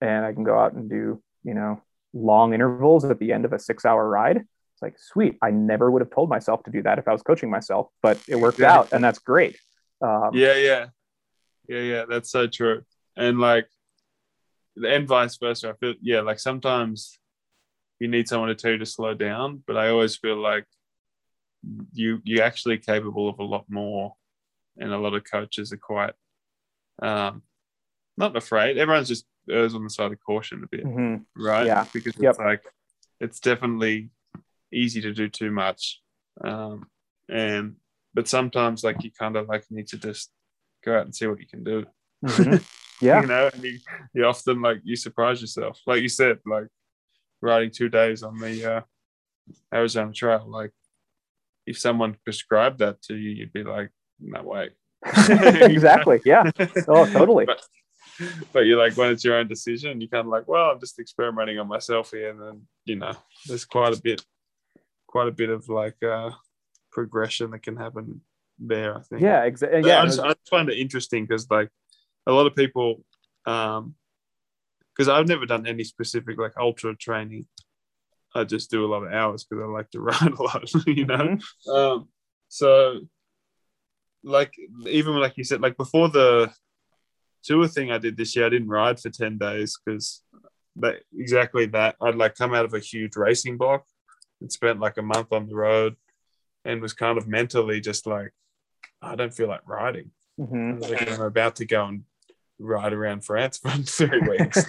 and I can go out and do, you know, long intervals at the end of a six hour ride, it's like, sweet. I never would have told myself to do that if I was coaching myself, but it worked out and that's great. Um, yeah, yeah. Yeah, yeah. That's so true. And like, and vice versa. I feel, yeah, like sometimes you need someone to tell you to slow down, but I always feel like you you're actually capable of a lot more and a lot of coaches are quite um not afraid everyone's just errs on the side of caution a bit mm-hmm. right yeah because it's yep. like it's definitely easy to do too much um and but sometimes like you kind of like need to just go out and see what you can do mm-hmm. yeah you know and you, you often like you surprise yourself like you said like riding two days on the uh arizona trail like if someone prescribed that to you, you'd be like, no way. exactly. Yeah. Oh, totally. but, but, you're like, when it's your own decision, you're kind of like, well, I'm just experimenting on myself here. And then, you know, there's quite a bit, quite a bit of like uh, progression that can happen there, I think. Yeah. Exactly. Yeah. I just, I just find it interesting because like a lot of people, um, because I've never done any specific like ultra training I just do a lot of hours because I like to ride a lot, you know. Mm-hmm. Um, so, like even like you said, like before the tour thing I did this year, I didn't ride for ten days because that exactly that I'd like come out of a huge racing block and spent like a month on the road and was kind of mentally just like I don't feel like riding. Mm-hmm. Like I'm about to go and ride around France for three weeks.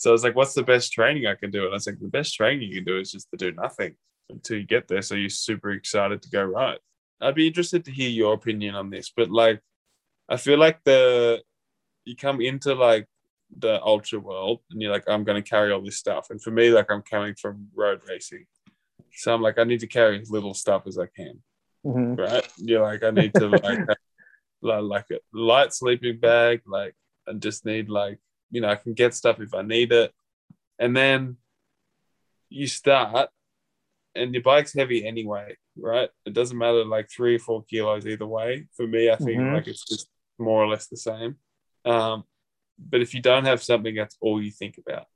So I was like, what's the best training I can do? And I was like, the best training you can do is just to do nothing until you get there. So you're super excited to go right. I'd be interested to hear your opinion on this, but like, I feel like the you come into like the ultra world and you're like, I'm going to carry all this stuff. And for me, like, I'm coming from road racing. So I'm like, I need to carry as little stuff as I can. Mm-hmm. Right. You're like, I need to like, like a light sleeping bag. Like, I just need like you know, I can get stuff if I need it. And then you start and your bike's heavy anyway, right? It doesn't matter like three or four kilos either way. For me, I think mm-hmm. like it's just more or less the same. Um, but if you don't have something, that's all you think about.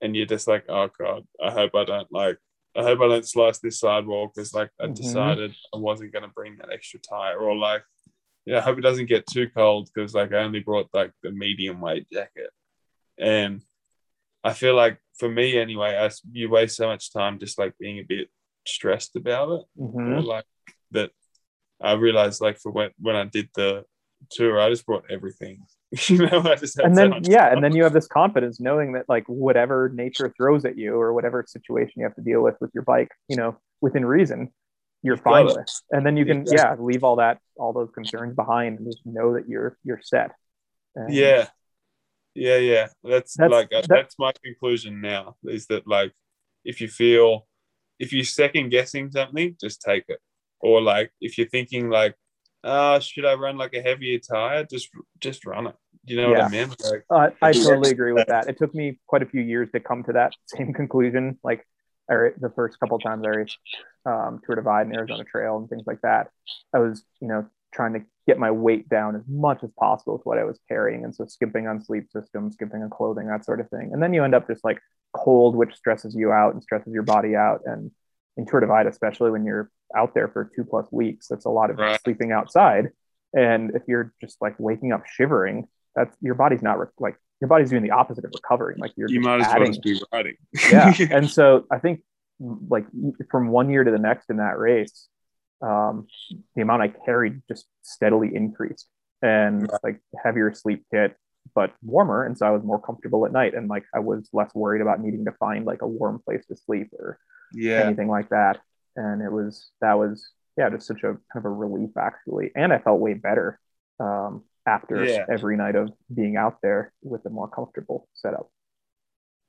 And you're just like, oh God, I hope I don't like, I hope I don't slice this sidewalk because like I mm-hmm. decided I wasn't going to bring that extra tire or like yeah, I hope it doesn't get too cold because like I only brought like the medium weight jacket, and I feel like for me anyway, I you waste so much time just like being a bit stressed about it, mm-hmm. like that. I realized like for when when I did the tour, I just brought everything. you know, I just and then so yeah, and then you have this confidence knowing that like whatever nature throws at you or whatever situation you have to deal with with your bike, you know, within reason, you're fine with. And then you can, yeah, leave all that, all those concerns behind and just know that you're, you're set. And yeah. Yeah. Yeah. That's, that's like, uh, that, that's my conclusion now is that like, if you feel, if you're second guessing something, just take it. Or like, if you're thinking like, uh, should I run like a heavier tire? Just, just run it. You know yeah. what I mean? Like, uh, I totally agree with that. It took me quite a few years to come to that same conclusion. Like, or the first couple times I raced um, Tour Divide and Arizona Trail and things like that, I was, you know, trying to get my weight down as much as possible with what I was carrying. And so skimping on sleep systems, skimping on clothing, that sort of thing. And then you end up just like cold, which stresses you out and stresses your body out. And in Tour Divide, especially when you're out there for two plus weeks, that's a lot of right. sleeping outside. And if you're just like waking up shivering, that's your body's not re- like your body's doing the opposite of recovering. Like you're you might as well be riding. yeah. And so I think like from one year to the next in that race, um, the amount I carried just steadily increased and like heavier sleep kit, but warmer. And so I was more comfortable at night. And like I was less worried about needing to find like a warm place to sleep or yeah. anything like that. And it was, that was, yeah, just such a kind of a relief actually. And I felt way better. Um, after yeah. every night of being out there with a more comfortable setup.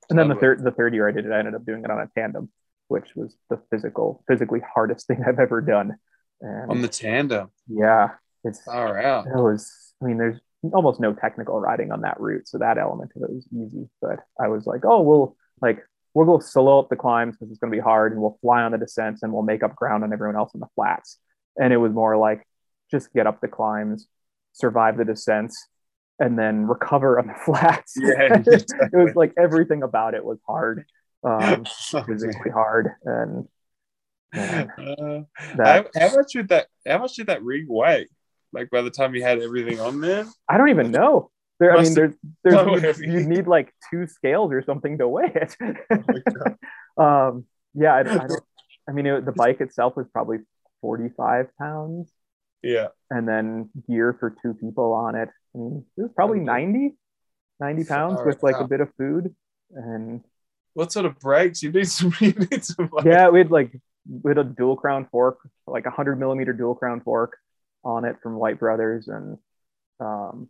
And then the third the third year I did it, I ended up doing it on a tandem, which was the physical physically hardest thing I've ever done. And on the tandem. Yeah. It's all right. It was I mean there's almost no technical riding on that route. So that element of it was easy. But I was like, oh we'll like we'll go solo up the climbs because it's gonna be hard and we'll fly on the descents and we'll make up ground on everyone else in the flats. and it was more like just get up the climbs, survive the descents, and then recover on the flats. Yeah, it was like everything about it was hard, um, physically hard, and man, Uh, that how, how much did that? How much did that rig weigh? Like by the time you had everything on there? I don't even know. There, I mean, there's, there's you'd need like two scales or something to weigh it. Oh um, yeah, I, I don't. I mean, it, the bike itself was probably 45 pounds, Yeah. and then gear for two people on it. I mean, it was probably Okay. 90, 90 pounds with like a bit of food. And What sort of brakes? You need some. You need some. Like, yeah, we had like we had a dual crown fork, like a hundred millimeter dual crown fork on it from White Brothers, and um,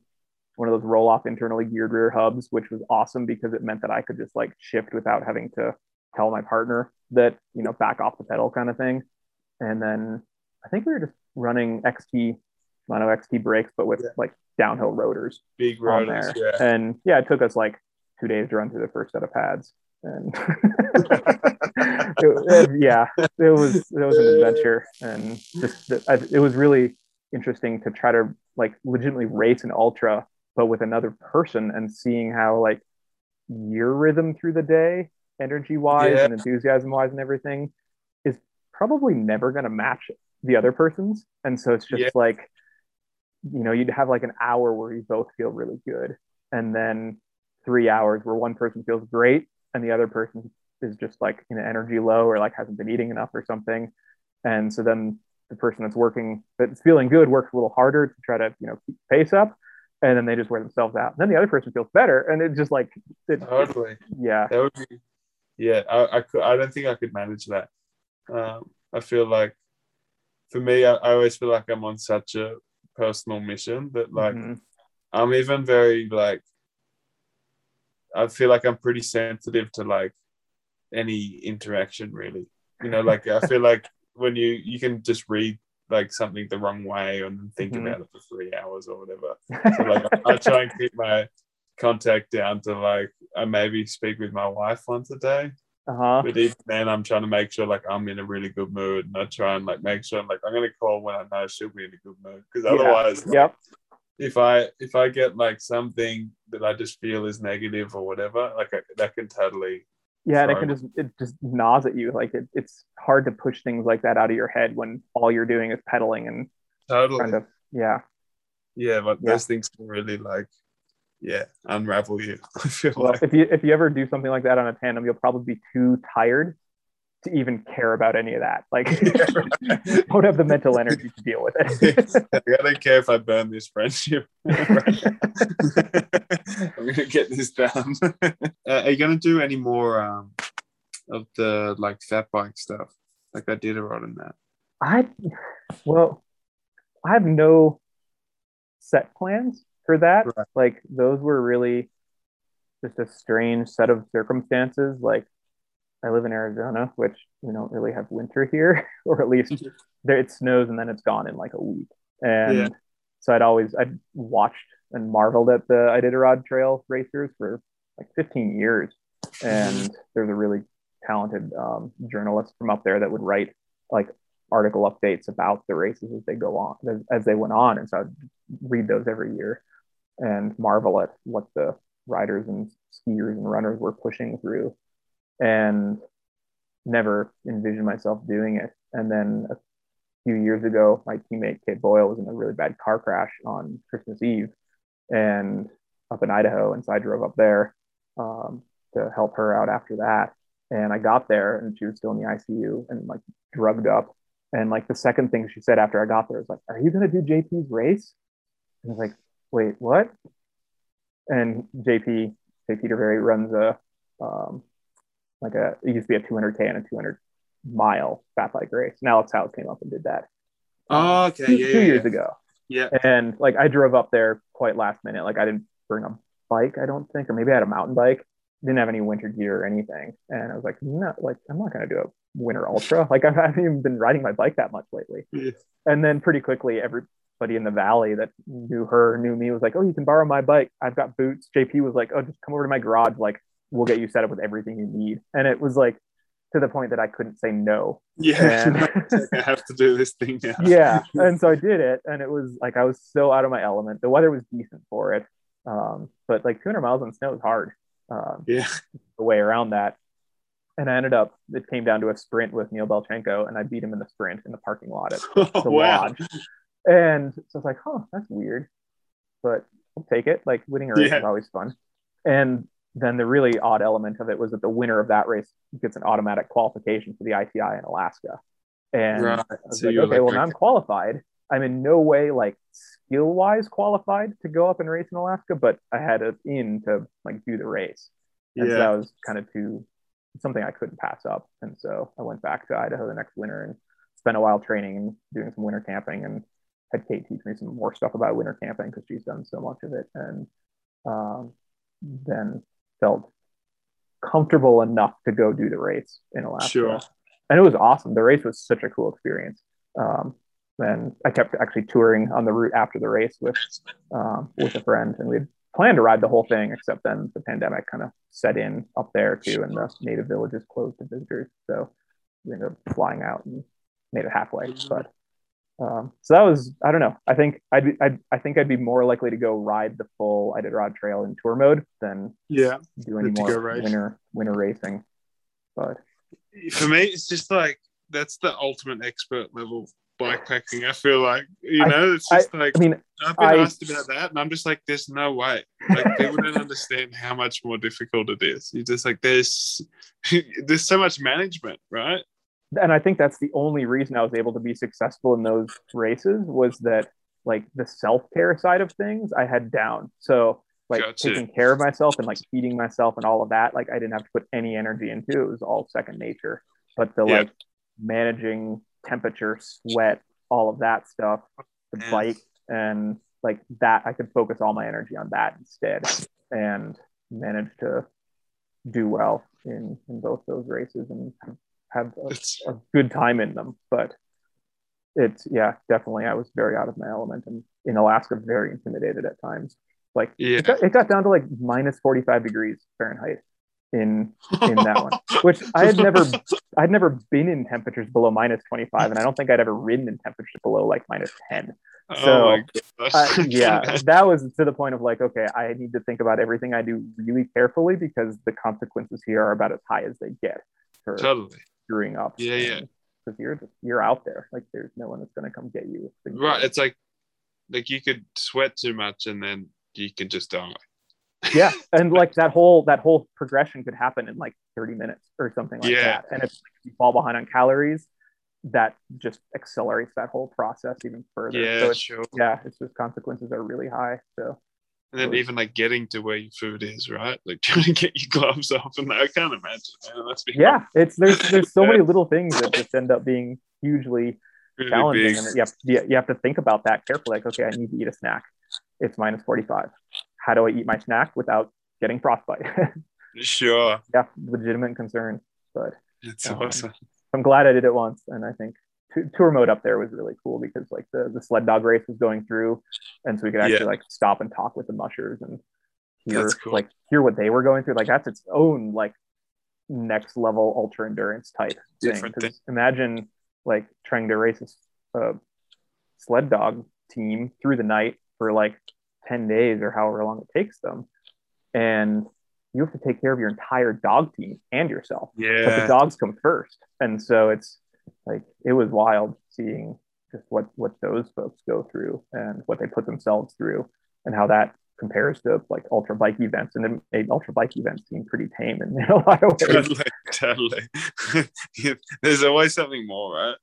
one of those Rohloff internally geared rear hubs, which was awesome because it meant that I could just like shift without having to tell my partner that you know back off the pedal kind of thing. And then I think we were just running XT mono XT brakes, but with Yeah. like downhill rotors big on rotors. there. Yeah. And yeah, it took us like two days to run through the first set of pads. And it, it- yeah, it was it was an adventure, and just it was really interesting to try to like legitimately race an ultra, but with another person, and seeing how like your rhythm through the day, energy wise Yeah. and enthusiasm wise, and everything, is probably never going to match the other person's, and so it's just Yeah. like you know you'd have like an hour where you both feel really good and then three hours where one person feels great and the other person is just like in an energy low or like hasn't been eating enough or something and so then the person that's working that's feeling good works a little harder to try to you know keep pace up and then they just wear themselves out and then the other person feels better and it's just like it, Totally. yeah That would be. Yeah, I, I could. I don't think I could manage that. Um, I feel like, for me, I, I always feel like I'm on such a personal mission that like Mhm. I'm even very like. I feel like I'm pretty sensitive to like any interaction, really. You know, like I feel like when you you can just read like something the wrong way and think Mhm. about it for three hours or whatever. So like I try and keep my contact down to like I maybe speak with my wife once a day. Uh-huh But even then I'm trying to make sure like I'm in a really good mood and I try and like make sure I'm like I'm gonna call when I know she'll be in a good mood. Because Yeah. otherwise like, yep if I if I get like something that I just feel is negative or whatever, like I, that can totally yeah and it can just it just gnaws at you like it, it's hard to push things like that out of your head when all you're doing is pedaling and totally kind of yeah yeah, but Yeah. those things can really like yeah, unravel you. I feel Well, like if you if you ever do something like that on a tandem, you'll probably be too tired to even care about any of that. Like, don't have the mental energy to deal with it. I don't care if I burn this friendship. I'm gonna get this done. uh, are you gonna do any more um, of the like fat bike stuff? Like I did a lot in that. I well, I have no set plans for that. Right. Like, those were really just a strange set of circumstances. Like, I live in Arizona, which we don't really have winter here, or at least there it snows and then it's gone in like a week. And Yeah. so I'd always I'd watched and marveled at the Iditarod Trail racers for like 15 years. And there's a really talented um, journalist from up there that would write like article updates about the races as they go on as, as they went on. And so I'd read those every year and marvel at what the riders and skiers and runners were pushing through and never envisioned myself doing it. And then a few years ago, my teammate Kait Boyle was in a really bad car crash on Christmas Eve and up in Idaho. And so I drove up there um, to help her out after that. And I got there and she was still in the ICU and like drugged up. And like the second thing she said after I got there was like, Are you to do JP's race? And I was like, Wait, what? And JP, St. Petervary runs a, um, like a, it used to be a 200K and a 200 mile fat bike race. And Alex House came up and did that Oh, okay, two, yeah, two yeah, years yeah. ago. Yeah, And like I drove up there quite last minute. Like I didn't bring a bike, I don't think, or maybe I had a mountain bike. Didn't have any winter gear or anything. And I was like, no, like I'm not gonna do a winter ultra. Like I haven't even been riding my bike that much lately. Yeah. And then pretty quickly, everybody in the valley that knew her, knew me, was like, oh, you can borrow my bike. I've got boots. JP was like, oh, just come over to my garage. Like we'll get you set up with everything you need. And it was like to the point that I couldn't say no. Yeah, And- I have to do this thing now. yeah and so i did it and it was like i was so out of my element the weather was decent for it um, but like 200 miles on snow is hard um, Yeah. the way around that and i ended up it came down to a sprint with neil beltchenko and i beat him in the sprint in the parking lot at Oh, the wow. lodge and so i was like huh that's weird but i'll take it like winning a race Yeah. is always fun and then the really odd element of it was that the winner of that race gets an automatic qualification for the iti in alaska and Right. I was So like, okay, like, well, now I'm qualified. I'm in no way like skill wise qualified to go up and race in Alaska, but I had it in to like do the race. And so Yeah. that was kind of too something I couldn't pass up. And so I went back to Idaho the next winter and spent a while training and doing some winter camping and had Kait teach me some more stuff about winter camping because she's done so much of it. And um, then felt comfortable enough to go do the race in Alaska Sure. and it was awesome. The race was such a cool experience. Um, and I kept actually touring on the route after the race with um, with a friend, and we had planned to ride the whole thing, except then the pandemic kind of set in up there too, and the native villages closed to visitors. So we ended up flying out and made it halfway. But um, so that was I don't know. I think I'd, be- I'd I think I'd be more likely to go ride the full Iditarod Trail in tour mode than Yeah. do any more winter winter racing. But For me, it's just like that's the ultimate expert level bikepacking. I feel like you I- know, it's just like I mean, I've been I- asked about that, and I'm just like, there's no way. Like people don't understand how much more difficult it is. You're just like there's there's so much management, right? And I think that's the only reason I was able to be successful in those races was that like the self care side of things I had down. So like Gotcha. taking care of myself and like feeding myself and all of that, like I didn't have to put any energy into. It was all second nature. But the Yeah. like managing temperature, sweat, all of that stuff, the Yeah. bike and like that, I could focus all my energy on that instead and manage to do well in in both those races and have, a a good time in them. But it's yeah, definitely I was very out of my element and in Alaska very intimidated at times. Like yeah. it got, it got down to like minus 45 degrees Fahrenheit in in that one, which I had never I'd never been in temperatures below minus 25 and I don't think I'd ever ridden in temperatures below like minus 10. oh so, gosh. Uh, yeah, that was to the point of like, okay, I need to think about everything I do really carefully because the consequences here are about as high as they get for totally. Screwing up. Yeah, yeah. Because you're just you're out there, like there's no one that's gonna come get you. Right. It's like like you could sweat too much and then you can just die. yeah, and like that whole that whole progression could happen in like 30 minutes or something like Yeah. that. And if you fall behind on calories, that just accelerates that whole process even further. Yeah, so it's, sure. yeah, it's just consequences are really high. So And then even like getting to where your food is, right? Like trying to get your gloves off, and I can't imagine. Man. That's yeah, it's there's there's so many little things that just end up being hugely really challenging, big. and you have, you you have to think about that carefully. Like, okay, I need to eat a snack. It's minus 45. How do I eat my snack without getting frostbite? Sure, yeah, legitimate concern. But it's Um, awesome. I'm glad I did it once, and I think tour mode up there was really cool because like the the sled dog race was going through, and so we could actually Yeah. like stop and talk with the mushers and hear cool. like hear what they were going through. Like that's its own like next level ultra endurance type thing. Different thing. Imagine like trying to race a sled dog team through the night for like 10 days or however long it takes them, and you have to take care of your entire dog team and yourself yeah but the dogs come first and so it's like it was wild seeing just what what those folks go through and what they put themselves through and how that compares to like ultra bike events and it made ultra bike events seem pretty tame in, a lot of ways totally, totally. There's always something more, right?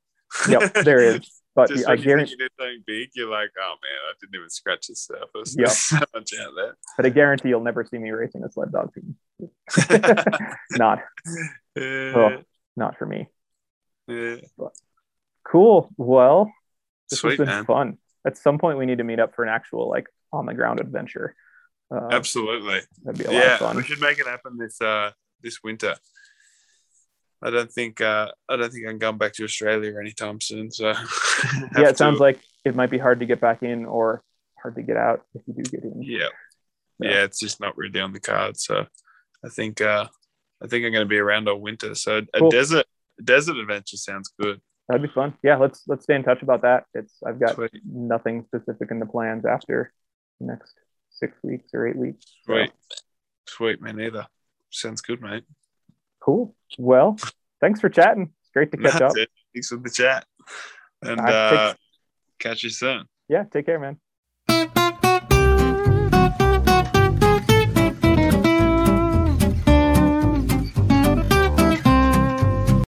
yep there is but Just i when guarantee you did something big, you're like, oh man, I didn't even scratch the surface. Yep. There's so much out but i guarantee you'll never see me racing a sled dog team not uh, yeah, Oh. not for me yeah. cool well this Sweet has been man. fun at some point we need to meet up for an actual like on the ground adventure uh, Absolutely. that'd be a lot of Yeah, fun we should make it happen this uh this winter. I don't think uh I don't think I'm going back to Australia anytime soon. So yeah, it sounds like it might be hard to get back in or hard to get out if you do get in. yeah. Yeah. yeah, It's just not really on the card. So I think uh I think I'm going to be around all winter. So a Cool. desert desert adventure sounds good. That'd be fun. Yeah, let's let's stay in touch about that. It's I've got Sweet. nothing specific in the plans after the next six weeks or eight weeks. So, Sweet, me neither. Sounds good, mate. cool. Well, thanks for chatting. It's great to catch That's up. it. Thanks for the chat, and right, uh, catch you soon. Yeah, take care, man.